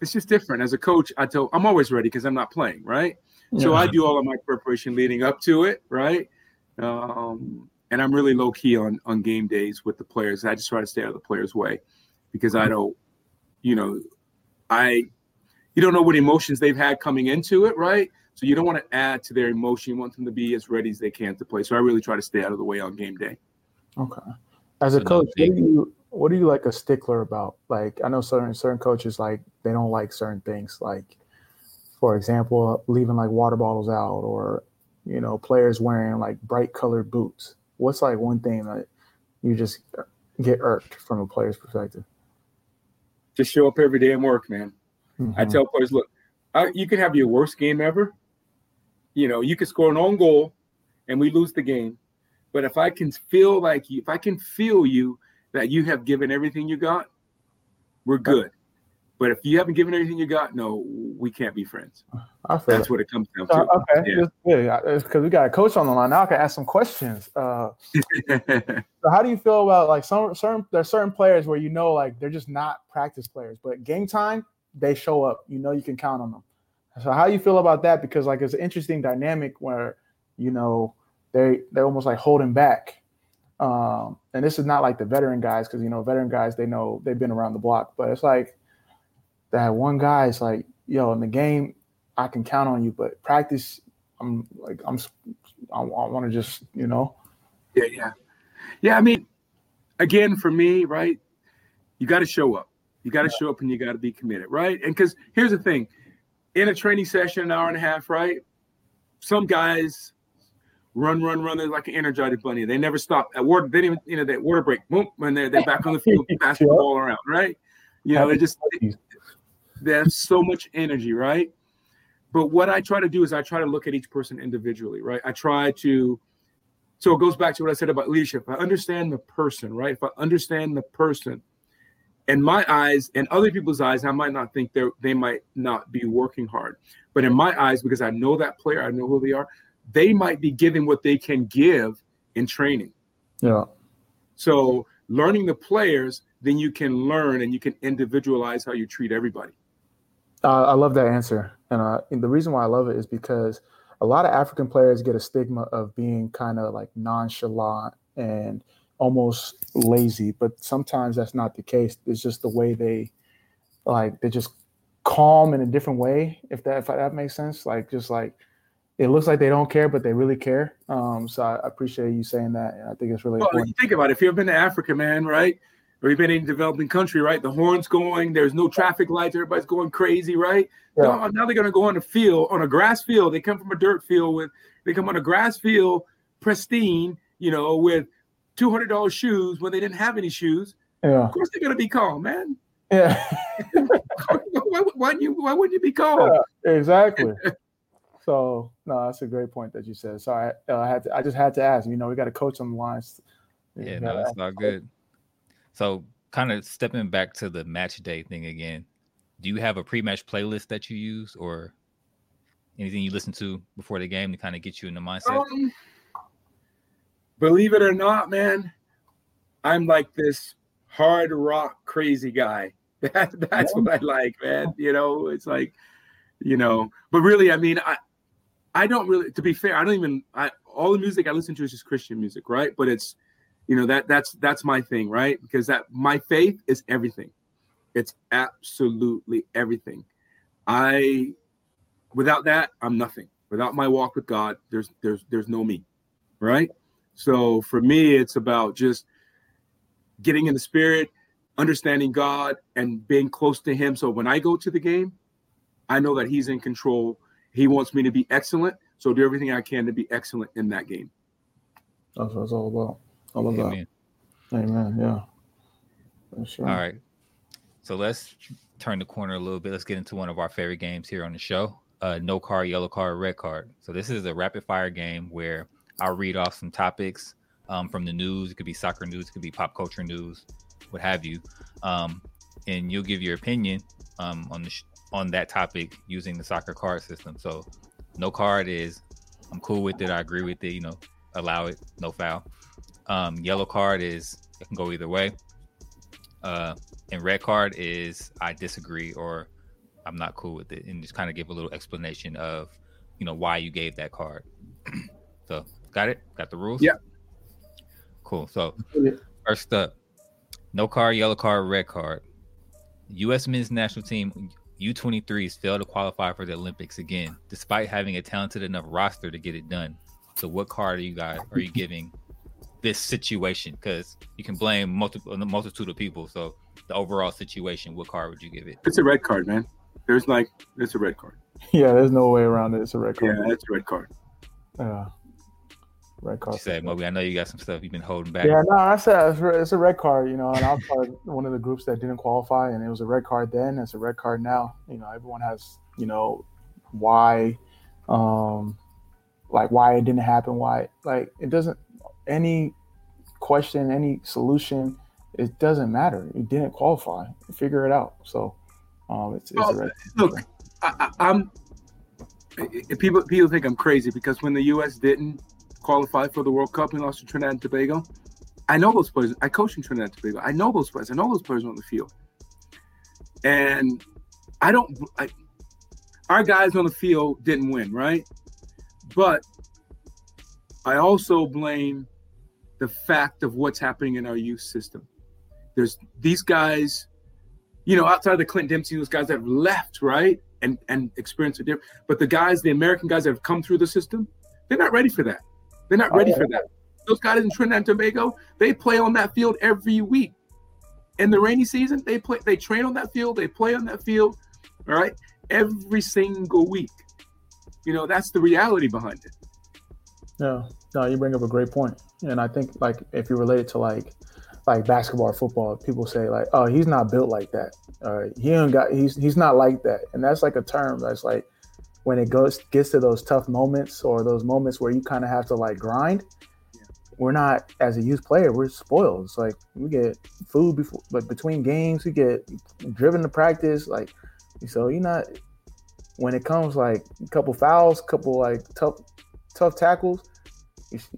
it's just different. As a coach, I tell I'm always ready because I'm not playing, right? Yeah. So I do all of my preparation leading up to it, right? Um, and I'm really low key on on game days with the players. I just try to stay out of the players' way because I don't, you know, I you don't know what emotions they've had coming into it, right? So you don't want to add to their emotion. You want them to be as ready as they can to play. So I really try to stay out of the way on game day. Okay. As a coach, what do you what are you like a stickler about? Like I know certain certain coaches like they don't like certain things. Like for example, leaving like water bottles out or you know, players wearing like bright colored boots what's like one thing that you just get irked from a player's perspective? Just show up every day and work, man. Mm-hmm. I tell players, look, I, you can have your worst game ever. You know, you can score an own goal and we lose the game. But if I can feel like you, if I can feel you that you have given everything you got, we're good. But if you haven't given everything you got, no, we can't be friends. That's what it comes down to. okay, yeah. because we got a coach on the line now. I can ask some questions. Uh, so how do you feel about like some certain there's certain players where you know like they're just not practice players, but game time they show up. You know you can count on them. So how do you feel about that? Because like it's an interesting dynamic where you know they they're almost like holding back. Um, and this is not like the veteran guys because you know veteran guys they know they've been around the block, but it's like that one guy is like, yo, in the game, I can count on you, but practice, I'm like, I'm, I, I want to just, you know. Yeah, yeah, yeah. I mean, again, for me, right? You got to show up. You got to yeah. show up, and you got to be committed, right? And because here's the thing, in a training session, an hour and a half, right? Some guys run, run, run. They're like an energized bunny. They never stop. At water, they didn't, even, you know, that water break, boom, when they're they're back on the field, passing the ball around, right? You know, they just there's so much energy, right? But what I try to do is I try to look at each person individually, right? I try to, so it goes back to what I said about leadership. If I understand the person, right? If I understand the person, in my eyes and other people's eyes, I might not think they they might not be working hard, but in my eyes, because I know that player, I know who they are, they might be giving what they can give in training. Yeah. So learning the players, then you can learn and you can individualize how you treat everybody. Uh, I love that answer, and, uh, and the reason why I love it is because a lot of African players get a stigma of being kind of like nonchalant and almost lazy, but sometimes that's not the case. It's just the way they like they're just calm in a different way. If that if that makes sense, like just like it looks like they don't care, but they really care. Um, so I appreciate you saying that, and I think it's really well, important. Think about it. If you've been to Africa, man, right? Or you've been in a developing country, right? The horns going, there's no traffic lights, everybody's going crazy, right? Yeah. Now, now they're gonna go on a field, on a grass field. They come from a dirt field with they come on a grass field, pristine, you know, with two hundred dollars shoes when they didn't have any shoes. Yeah. Of course they're gonna be calm, man. Yeah. why, why, why, wouldn't you why wouldn't you be calm? Yeah, exactly. So no, that's a great point that you said. So I, uh, I had to, I just had to ask. You know, we got a coach on the line. Yeah, no, that's not good. So kind of stepping back to the match day thing again. Do you have a pre-match playlist that you use, or anything you listen to before the game to kind of get you in the mindset? Um, believe it or not, man, I'm like this hard rock crazy guy. That, that's yeah. what I like, man. You know, it's like, you know, but really, I mean, I I don't really, to be fair, I don't even. I all the music I listen to is just Christian music, right? But it's, you know, that that's that's my thing, right? Because that my faith is everything. It's absolutely everything. I, without that, I'm nothing. Without my walk with God, there's there's there's no me, right? So for me, it's about just getting in the spirit, understanding God, and being close to Him. So when I go to the game, I know that He's in control he wants me to be excellent, so do everything I can to be excellent in that game. That's what it's all about. All about. Amen. Amen. Yeah. All right. So let's turn the corner a little bit. Let's get into one of our favorite games here on the show. Uh, no card, yellow card, red card. So this is a rapid fire game where I'll read off some topics um, from the news. It could be soccer news, it could be pop culture news, what have you. Um, and you'll give your opinion um, on the sh- on that topic using the soccer card system. So no card is I'm cool with it. I agree with it. You know, allow it, no foul. Um, yellow card is it can go either way. Uh, and red card is I disagree or I'm not cool with it, and just kind of give a little explanation of you know why you gave that card. so got it? Got the rules? Yeah. Cool. So first up, no card, yellow card, red card. U.S. men's national team U23s fail to qualify for the Olympics again, despite having a talented enough roster to get it done. So, what card are you guys are you giving this situation? Because you can blame multiple a multitude of people. So, the overall situation, what card would you give it? It's a red card, man. There's like it's a red card. Yeah, there's no way around it. It's a red card. Yeah, it's a red card. Yeah. Red card. You said, Moby, I know you got some stuff you've been holding back. Yeah, no, I said it's a red card, you know, and I was part of one of the groups that didn't qualify, and it was a red card then. It's a red card now. You know, everyone has, you know, why, um, like why it didn't happen, why, like it doesn't, any question, any solution, it doesn't matter. You didn't qualify. Figure it out. So, um, it's, it's well, look, I, I'm. People people think I'm crazy because when the U.S. didn't qualify for the World Cup and lost to Trinidad and Tobago. I know those players. I coach in Trinidad and Tobago. I know those players. I know those players on the field. And I don't. I, our guys on the field didn't win, right? But I also blame the fact of what's happening in our youth system. There's these guys, you know, outside of the Clint Dempsey, those guys that have left, right, and and experienced a different. But the guys, the American guys that have come through the system, they're not ready for that. They're not ready oh, for that. Those guys in Trinidad and Tobago, they play on that field every week. In the rainy season, they play, they train on that field, they play on that field, all right, every single week. You know, that's the reality behind it. Yeah, no, you bring up a great point, and I think like if you relate it to like like basketball or football, people say like, "Oh, he's not built like that. Uh, he ain't got he's he's not like that," and that's like a term that's like when it goes gets to those tough moments or those moments where you kind of have to like grind, we're not as a youth player, we're spoiled. It's like we get food before but between games, we get driven to practice. Like so you're not when it comes like a couple fouls, couple like tough tough tackles,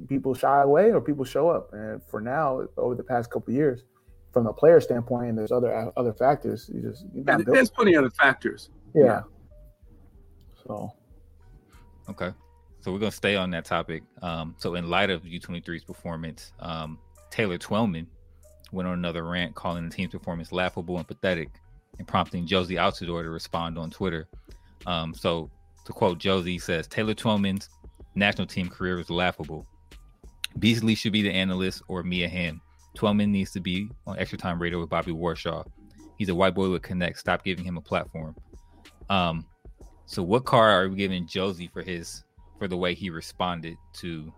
people shy away or people show up. And for now, over the past couple years, from a player standpoint, and there's other other factors. You just there's plenty of other factors. Yeah. yeah. So, okay. So we're gonna stay on that topic. Um, so in light of U23's performance, um, Taylor Twellman went on another rant calling the team's performance laughable and pathetic, and prompting Jozy Altidore to respond on Twitter. Um, so to quote Jozy says Taylor Twellman's national team career is laughable. Beasley should be the analyst or Mia Hamm. Twellman needs to be on extra time radio with Bobby Warshaw. He's a white boy with connect. Stop giving him a platform. Um, so what card are we giving Jozy for his for the way he responded to,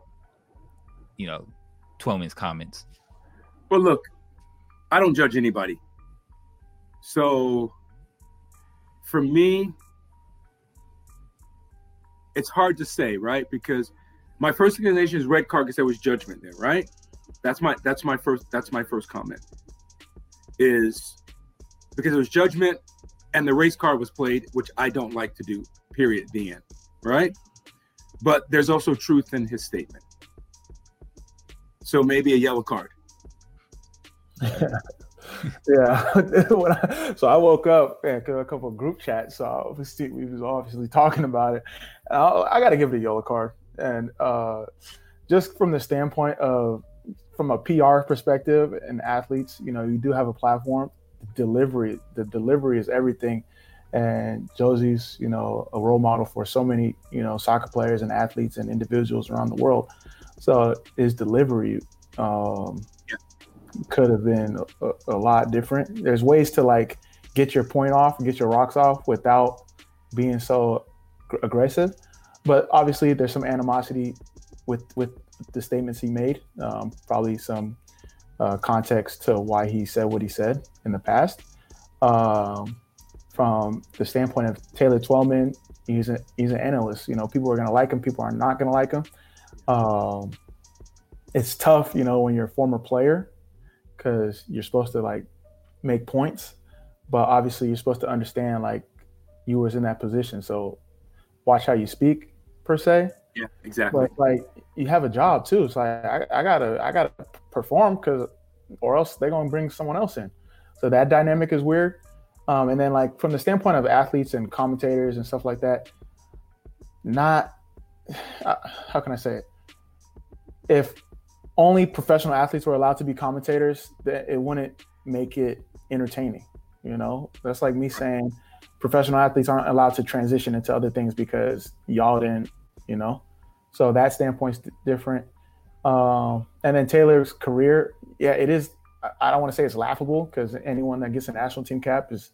you know, Twellman's comments? Well, look, I don't judge anybody. So for me, it's hard to say, right? Because my first inclination is red card because there was judgment there, right? That's my that's my first that's my first comment. Is because it was judgment and the race card was played, which I don't like to do. Period. The end. Right. But there's also truth in his statement. So maybe a yellow card. yeah. So I woke up and a couple of group chats. So we was obviously talking about it. I, I got to give it a yellow card, and uh, just from the standpoint of from a PR perspective and athletes, you know, you do have a platform. The delivery, the delivery is everything. And Jozy's, you know, a role model for so many, you know, soccer players and athletes and individuals around the world. So his delivery um. Could have been a, a, lot different. There's ways to like get your point off, get your rocks off without being so aggressive. But obviously, there's some animosity with with the statements he made. Um, probably some uh, context to why he said what he said in the past. Um, from the standpoint of Taylor Twellman, he's a, he's an analyst. You know, people are going to like him, people are not going to like him. Um, it's tough, you know, when you're a former player because you're supposed to like make points, but obviously you're supposed to understand like you was in that position. So watch how you speak per se. Yeah, exactly. But like you have a job too. It's like I, I gotta I gotta perform because or else they're gonna bring someone else in. So that dynamic is weird. Um, and then like from the standpoint of athletes and commentators and stuff like that, not uh, how can I say it? If only professional athletes were allowed to be commentators, that it wouldn't make it entertaining. You know, that's like me saying professional athletes aren't allowed to transition into other things because y'all didn't, you know. So that standpoint's different. Um, and then Taylor's career, yeah, it is. I don't want to say it's laughable because anyone that gets a national team cap is,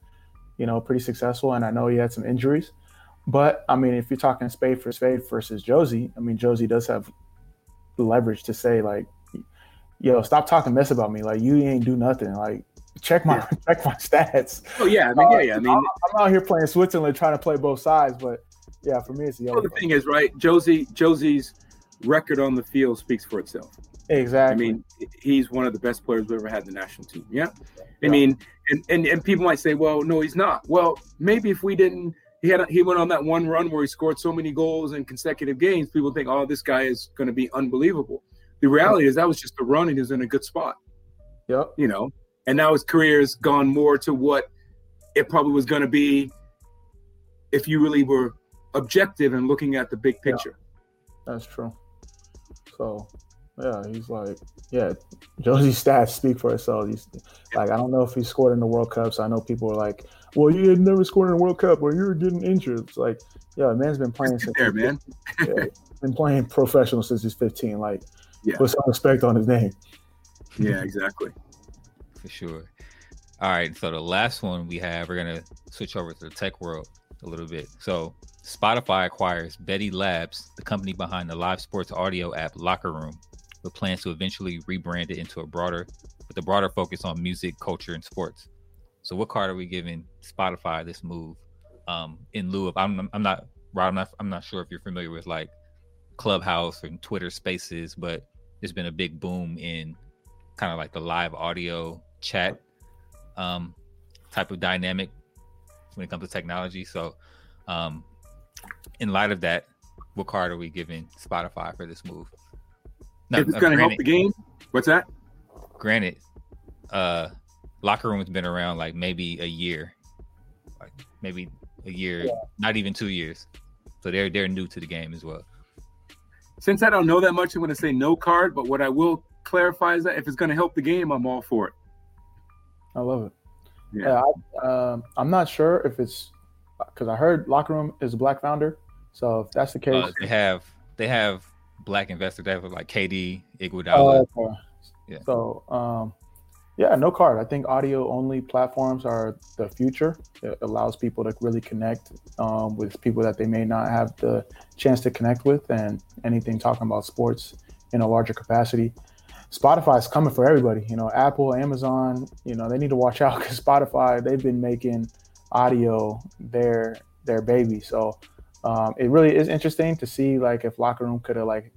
you know, pretty successful. And I know he had some injuries, but I mean, if you're talking spade for spade versus Jozy, I mean, Jozy does have leverage to say like, yo, stop talking mess about me. Like you ain't do nothing. Like check my yeah. check my stats. Oh yeah, I mean, yeah, yeah. I uh, mean, I'm, out here playing Switzerland, trying to play both sides, but yeah, for me, it's the the thing is, right, Jozy, Jozy's record on the field speaks for itself. Exactly. I mean, he's one of the best players we've ever had in the national team. Yeah. I mean, and, and and people might say, well, no, he's not. Well, maybe if we didn't, he had he went on that one run where he scored so many goals in consecutive games. People think, oh, this guy is going to be unbelievable. The reality is that was just a run and he was in a good spot. Yep. You know, and now his career has gone more to what it probably was going to be if you really were objective and looking at the big picture. Yeah, that's true. So, yeah, he's like, yeah, Jozy's stats speak for itself. He's like, I don't know if he scored in the World Cup. So I know people are like, well, you had never scored in a World Cup or you're getting injured. It's like, yeah, man's been playing since there, man. yeah, been playing professional since he's 15. Like, yeah. put some respect on his name. Yeah, exactly. For sure. All right, so the last one we have, we're gonna switch over to the tech world a little bit. So Spotify acquires Betty Labs, the company behind the live sports audio app Locker Room, with plans to eventually rebrand it into a broader, with a broader focus on music, culture, and sports. So, what card are we giving Spotify this move? Um, in lieu of, I'm, I'm not, Rob, I'm not, I'm not sure if you're familiar with like Clubhouse and Twitter Spaces, but there's been a big boom in kind of like the live audio chat um, type of dynamic when it comes to technology. So, um, in light of that, what card are we giving Spotify for this move? No, it's uh, going to help the game, what's that? Granted, uh, locker room has been around like maybe a year, like maybe a year, yeah. not even two years. So they're they're new to the game as well. Since I don't know that much, I'm going to say no card. But what I will clarify is that if it's going to help the game, I'm all for it. I love it. Yeah, yeah I, um, I'm not sure if it's because I heard Locker Room is a black founder. So if that's the case, uh, they have they have black investors. They have like KD Iguodala. Uh, okay. Yeah. So um, yeah, no card. I think audio only platforms are the future. It allows people to really connect um, with people that they may not have the chance to connect with, and anything talking about sports in a larger capacity. Spotify is coming for everybody. You know, Apple, Amazon. You know, they need to watch out because Spotify they've been making audio their their baby. So um, it really is interesting to see like if locker room could have like,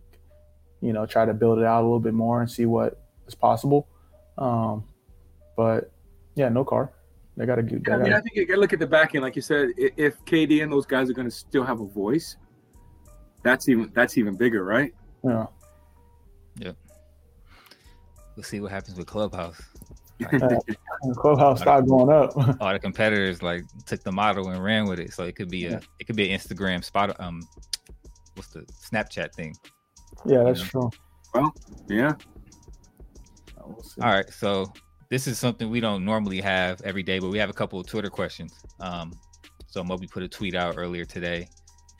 you know, try to build it out a little bit more and see what is possible. Um, but yeah, no car. They got to get. Yeah, I mean, I think you got to look at the back end, like you said. If KD and those guys are going to still have a voice, that's even that's even bigger, right? Yeah. Yep. We'll see what happens with Clubhouse. Clubhouse started going up. all the competitors like took the model and ran with it, so it could be a yeah. it could be an Instagram spot. Um, what's the Snapchat thing? Yeah, that's you know? true. Well, yeah. We'll all right, so this is something we don't normally have every day, but we have a couple of Twitter questions. Um, so Moby put a tweet out earlier today,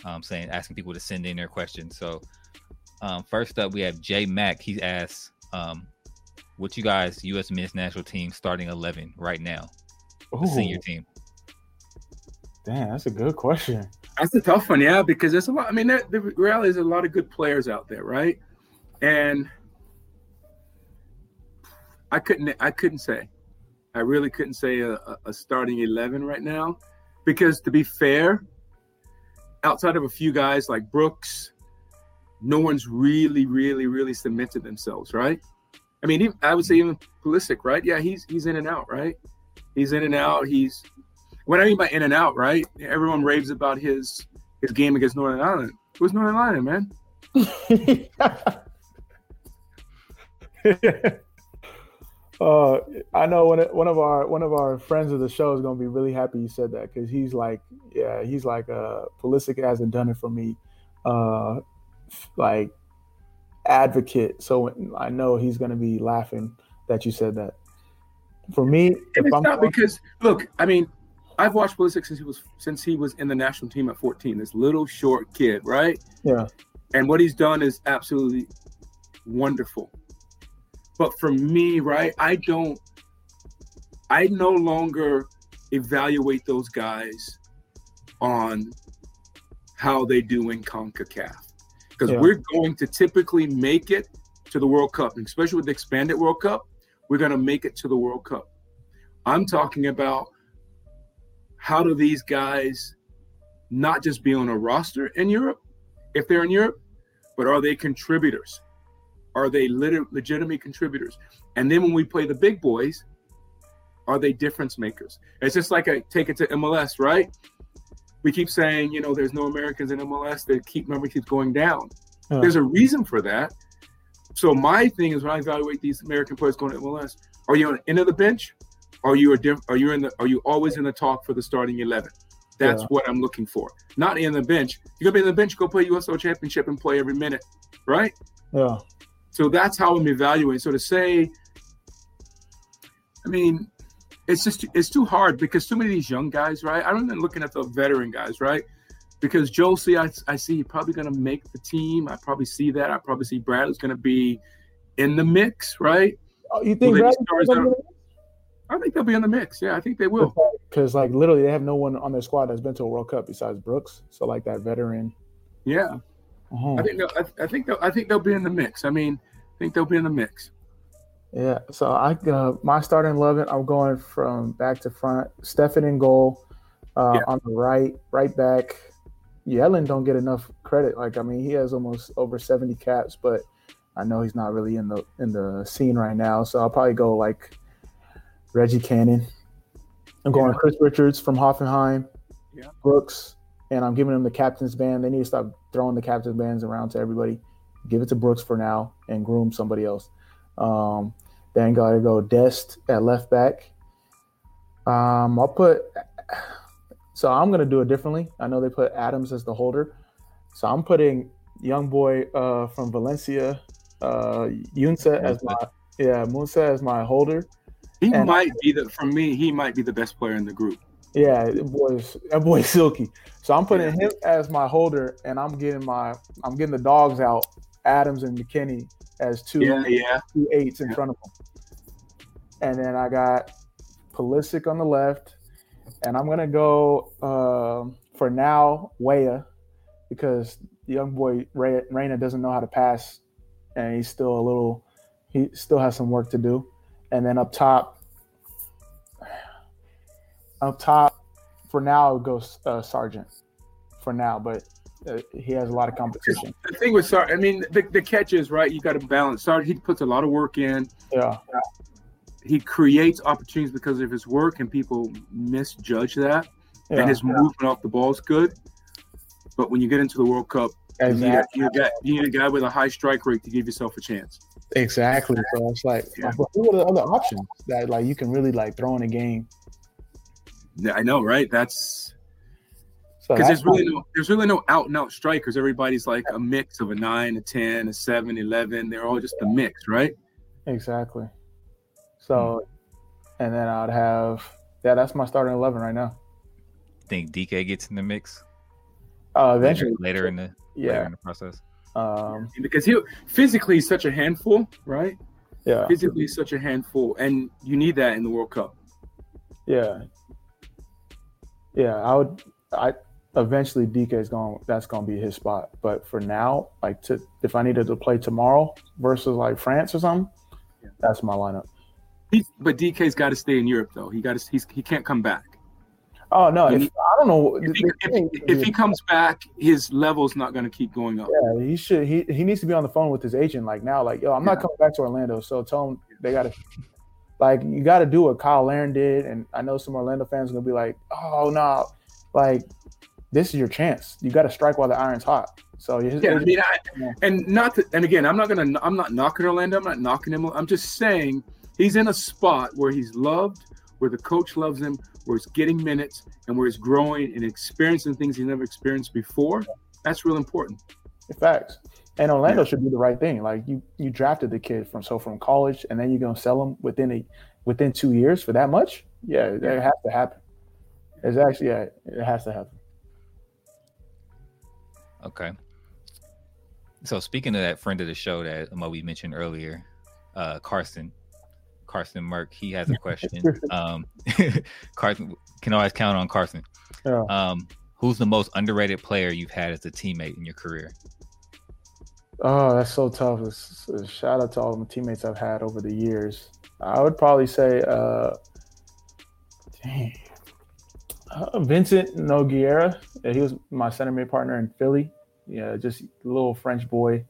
um, saying asking people to send in their questions. So um, first up, we have Jay Mack. He asks, um, what you guys U.S. men's national team starting eleven right now? The senior team. Damn, that's a good question. That's a tough one, yeah, because there's a lot. I mean, there, the reality is a lot of good players out there, right? And I couldn't, I couldn't say, I really couldn't say a, a starting eleven right now, because to be fair, outside of a few guys like Brooks, no one's really, really, really cemented themselves, right? I mean, I would say even Pulisic, right? Yeah, he's he's in and out, right? He's in and out. He's what I mean by in and out, right? Everyone raves about his his game against Northern Ireland. Who's Northern Ireland, man? uh, I know one one of our one of our friends of the show is gonna be really happy you said that because he's like, yeah, he's like, uh, Pulisic hasn't done it for me, uh, like advocate, so I know he's going to be laughing that you said that. For me, it's I'm not because look, I mean, I've watched Pulisic since he was since he was in the national team at 14. This little short kid, right? Yeah. And what he's done is absolutely wonderful. But for me, right, I don't I no longer evaluate those guys on how they do in CONCACAF because yeah. we're going to typically make it to the World Cup, and especially with the expanded World Cup. We're going to make it to the World Cup. I'm talking about how do these guys not just be on a roster in Europe, if they're in Europe, but are they contributors? Are they lit- legitimate contributors? And then when we play the big boys, are they difference makers? It's just like I take it to MLS, right? we keep saying, you know, there's no Americans in MLS. The keep number keeps going down. Uh, there's a reason for that. So my thing is when I evaluate these American players going to MLS, are you on the end of the bench? Are you a diff- are you in the are you always in the talk for the starting eleven? That's yeah. what I'm looking for. Not in the bench. You're gonna be in the bench, go play USL championship and play every minute, right? Yeah. So that's how I'm evaluating. So to say, I mean, it's just it's too hard because too many of these young guys, right? I'm even looking at the veteran guys, right? Because Jozy, I, I see he's probably going to make the team. I probably see that. I probably see Bradley's going to be in the mix, right? Oh, you think Bradley's I think they'll be in the mix. Yeah, I think they will. Because like literally, they have no one on their squad that's been to a World Cup besides Brooks. So like that veteran. Yeah, uh-huh. I think I, I think they'll, I think they'll be in the mix. I mean, I think they'll be in the mix. Yeah, so I uh, my starting eleven, I'm going from back to front. Steffen in goal, uh, yeah. on the right, right back. Yedlin don't get enough credit. Like I mean, he has almost over 70 caps, but I know he's not really in the in the scene right now. So I'll probably go like Reggie Cannon. I'm going yeah. Chris Richards from Hoffenheim, yeah. Brooks, and I'm giving them the captain's band. They need to stop throwing the captain's bands around to everybody. Give it to Brooks for now and groom somebody else. Um, then gotta go Dest at left back. Um, I'll put. So I'm gonna do it differently. I know they put Adams as the holder, so I'm putting young boy uh, from Valencia, uh, Yunsa as my yeah Musah as my holder. He and might be the for me. He might be the best player in the group. Yeah, that boy's that boy's silky. So I'm putting him as my holder, and I'm getting my I'm getting the dogs out, Adams and McKennie as two, yeah, yeah. two eights in yeah. front of him. And then I got Pulisic on the left. And I'm gonna go uh, for now Weah because the young boy Ray, Reyna doesn't know how to pass, and he's still a little. He still has some work to do. And then up top, up top, for now, it goes uh, Sargent for now, but uh, he has a lot of competition. The thing with Sarge, I mean, the, the catch is right. You got to balance. Sarge, he puts a lot of work in. Yeah. He creates opportunities because of his work, and people misjudge that. Yeah. And his movement off the ball is good. But when you get into the World Cup, exactly. you, need a, you, got, you need a guy with a high strike rate to give yourself a chance. Exactly. So it's like, Yeah. but who are the other options that like you can really like throw in a game? Yeah, I know, right? That's because that's there's really no there's really no out and out strikers. Everybody's like a mix of a nine, a ten, a seven, eleven. They're all just a mix, right? exactly. So, and then I'd have yeah, that's my starting eleven right now. Think Dike gets in the mix Uh, later, eventually, later in the later yeah. in the process. Um, Because he physically he's such a handful, right? yeah, Physically he's such a handful, and you need that in the World Cup. yeah, yeah. I would. I eventually Dike is going. That's going to be his spot. But for now, like to if I needed to play tomorrow versus like France or something, Yeah. that's my lineup. He, but Dike's got to stay in Europe though. He got to he's he can't come back. Oh no, if, need- I don't know. If he, if, if he comes back, his level's not going to keep going up. Yeah, he should. He he needs to be on the phone with his agent like now. Like, yo, I'm not coming back to Orlando. So tell him they got to, like, you got to do what Cyle Larin did. And I know some Orlando fans are gonna be like, oh no, like, this is your chance. You got to strike while the iron's hot. So Yeah, I mean, I, and not to, and again, I'm not gonna, I'm not knocking Orlando. I'm not knocking him. I'm just saying he's in a spot where he's loved, where the coach loves him, where he's getting minutes, and where he's growing and experiencing things he never experienced before. That's real important. facts. And Orlando Yeah. should do the right thing. Like you, you drafted the kid from so from college, and then you're gonna sell him within a within two years for that much. Yeah, it has to happen. It's actually yeah, it has to happen. Okay. So speaking of that friend of the show that Amobi mentioned earlier, uh, Carson, Carson Merck, he has a question. um, Carson can always count on Carson. Yeah. Um, who's the most underrated player you've had as a teammate in your career? Oh, that's so tough. It's, it's- shout out to all the teammates I've had over the years. I would probably say, uh, dang, uh, Vincent Nogueira. He was my center mid partner in Philly. Yeah, just little French boy.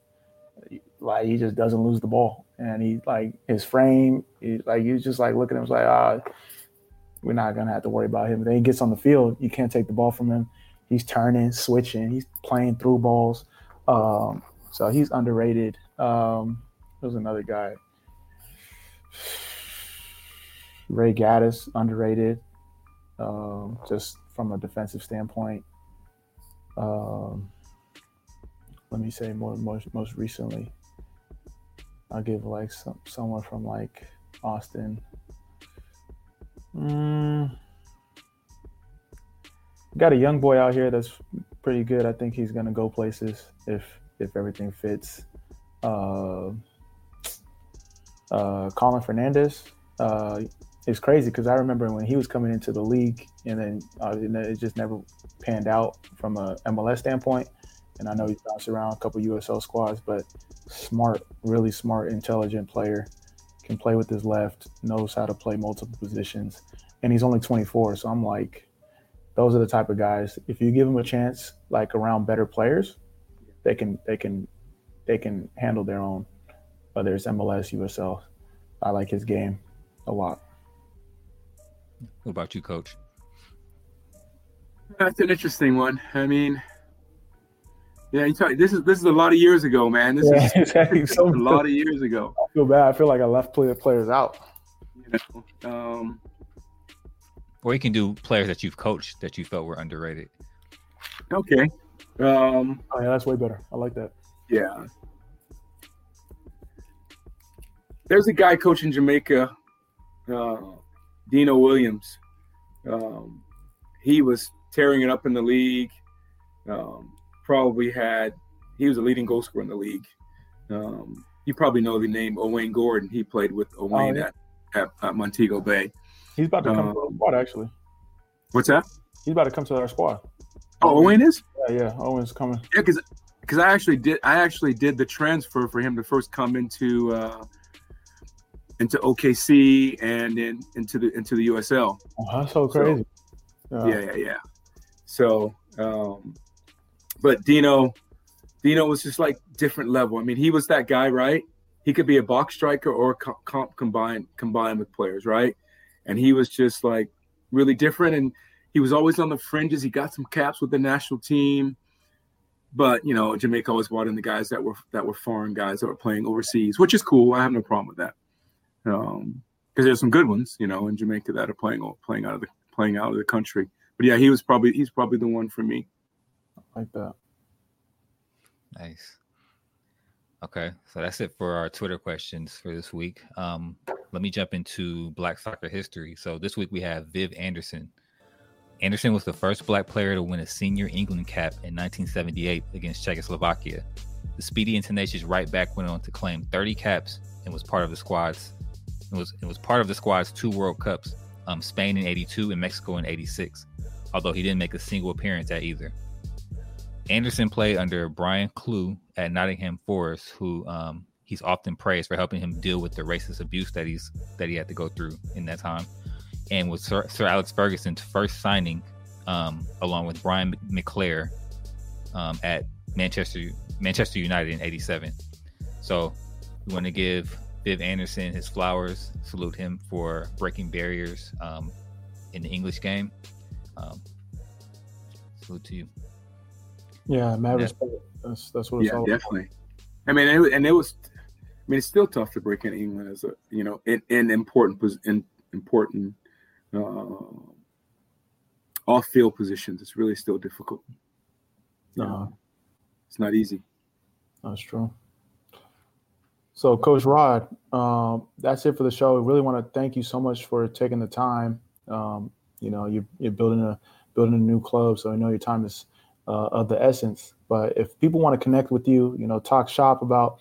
Like he just doesn't lose the ball, and he like his frame. He, like you just like look at him, like ah, we're not gonna have to worry about him. Then he gets on the field, you can't take the ball from him. He's turning, switching, he's playing through balls. Um, so he's underrated. Um, there's another guy, Ray Gaddis, underrated. Um, just from a defensive standpoint. Um, let me say more most most recently. I'll give like some someone from like Austin. Mm, got a young boy out here that's pretty good. I think he's gonna go places if if everything fits. Uh, uh, Colin Fernandez. Uh, it's crazy because I remember when he was coming into the league, and then uh, it just never panned out from a MLS standpoint. And I know he's bounced around a couple USL squads, but smart, really smart, intelligent player. Can play with his left, knows how to play multiple positions, and he's only 24. So I'm like, those are the type of guys. If you give him a chance, like around better players, they can they can they can handle their own. Whether it's MLS, USL, I like his game a lot. What about you, Coach? That's an interesting one. I mean, yeah, you talk, this is this is a lot of years ago, man. This Yeah, is exactly. So a lot of years ago. I feel bad. I feel like I left play- players out. You know, um, Or you can do players that you've coached that you felt were underrated. okay. Um, Oh yeah, that's way better. I like that. Yeah. There's a guy coaching Jamaica, uh, Dino Williams. Um, he was tearing it up in the league. Um, probably had, he was a leading goal scorer in the league. Um, you probably know the name Owain Gordon. He played with Owain yeah. at, at, at Montego Bay. He's about to come to Um, our squad. Actually, What's that? he's about to come to our squad. Oh, Owain is? Yeah, yeah. Owen's coming. Yeah, because because I actually did I actually did the transfer for him to first come into uh, into OKC and then into the into the USL. Oh, that's so crazy. Yeah. Yeah, yeah, yeah. So um, but Dino, Dino was just like different level. I mean, he was that guy, right? He could be a box striker or comp combined combined with players, right? And he was just like really different, and he was always on the fringes. He got some caps with the national team, but you know, Jamaica always brought in the guys that were that were foreign guys that were playing overseas, which is cool. I have no problem with that. Um, because there's some good ones, you know, in Jamaica that are playing playing out of the playing out of the country. But yeah, he was probably he's probably the one for me. like that. Nice. Okay, so that's it for our Twitter questions for this week. Um, let me jump into Black soccer history. So this week we have Viv Anderson. Anderson was the first Black player to win a senior England cap in 1978 against Czechoslovakia. The speedy and tenacious right back went on to claim 30 caps and was part of the squad's it was it was part of the squad's two World Cups, um, Spain in '82 and Mexico in '86. Although he didn't make a single appearance at either. Anderson played under Brian Clough at Nottingham Forest, who um, he's often praised for helping him deal with the racist abuse that he's that he had to go through in that time, and was Sir, Sir Alex Ferguson's first signing, um, along with Brian McClair um, at Manchester Manchester United in '87. So we want to give Viv Anderson his flowers. Salute him for breaking barriers um, in the English game. Um, salute to you. Yeah, mad yeah. respect. That's that's what it's yeah, all definitely. About. I mean, it, and it was. I mean, it's still tough to break in England as a you know in, in important in important uh, off field positions. It's really still difficult. No, uh-huh. it's not easy. That's true. So, Coach Rod, um, that's it for the show. We really want to thank you so much for taking the time. Um, you know, you, are you're, building a building a new club, so I know your time is uh, of the essence. But if people want to connect with you, you know, talk shop about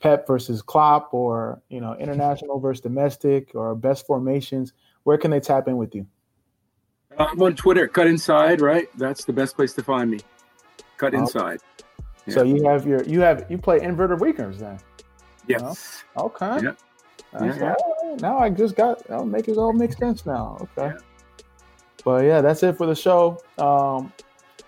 Pep versus Klopp, or you know, international versus domestic, or best formations, where can they tap in with you? I'm on Twitter, Cut Inside. Right, that's the best place to find me. Cut Inside. Yeah. So you have your you have you play inverted weekends then. Yes. Okay. Yeah. yeah. Now I just got. I'll make it all make sense now. Okay. Yeah. But yeah, that's it for the show. Um,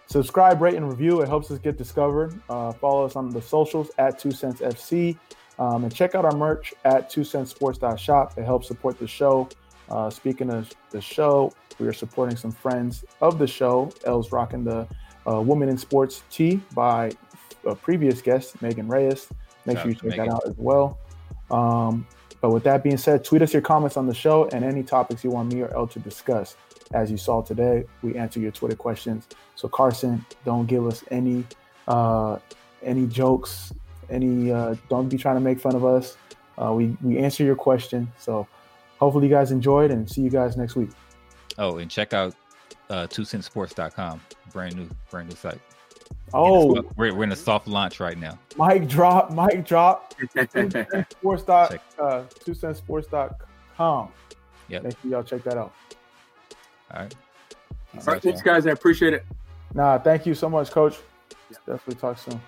subscribe, rate, and review. It helps us get discovered. Uh, follow us on the socials at Two Cents FC, um, and check out our merch at Two Cents Sports.shop. It helps support the show. Uh, speaking of the show, we are supporting some friends of the show. Elle's rocking the uh, Woman in Sports tee by a previous guest, Megan Reyes. Make sure you check that out as well. Um, but with that being said, tweet us your comments on the show and any topics you want me or El to discuss. As you saw today, we answer your Twitter questions. So Carson, don't give us any uh, any jokes, any uh, don't be trying to make fun of us. Uh, we we answer your question. So hopefully you guys enjoyed and see you guys next week. Oh, and check out uh, twocentsports.com. Brand new, brand new site. Oh, we're, we're in a soft launch right now. Mic drop, mic drop. sports dot uh, two cents dot com. Yeah, make sure y'all check that out. All right. All right, thanks, guys. I appreciate it. Nah, thank you so much, Coach. Yeah. Definitely talk soon.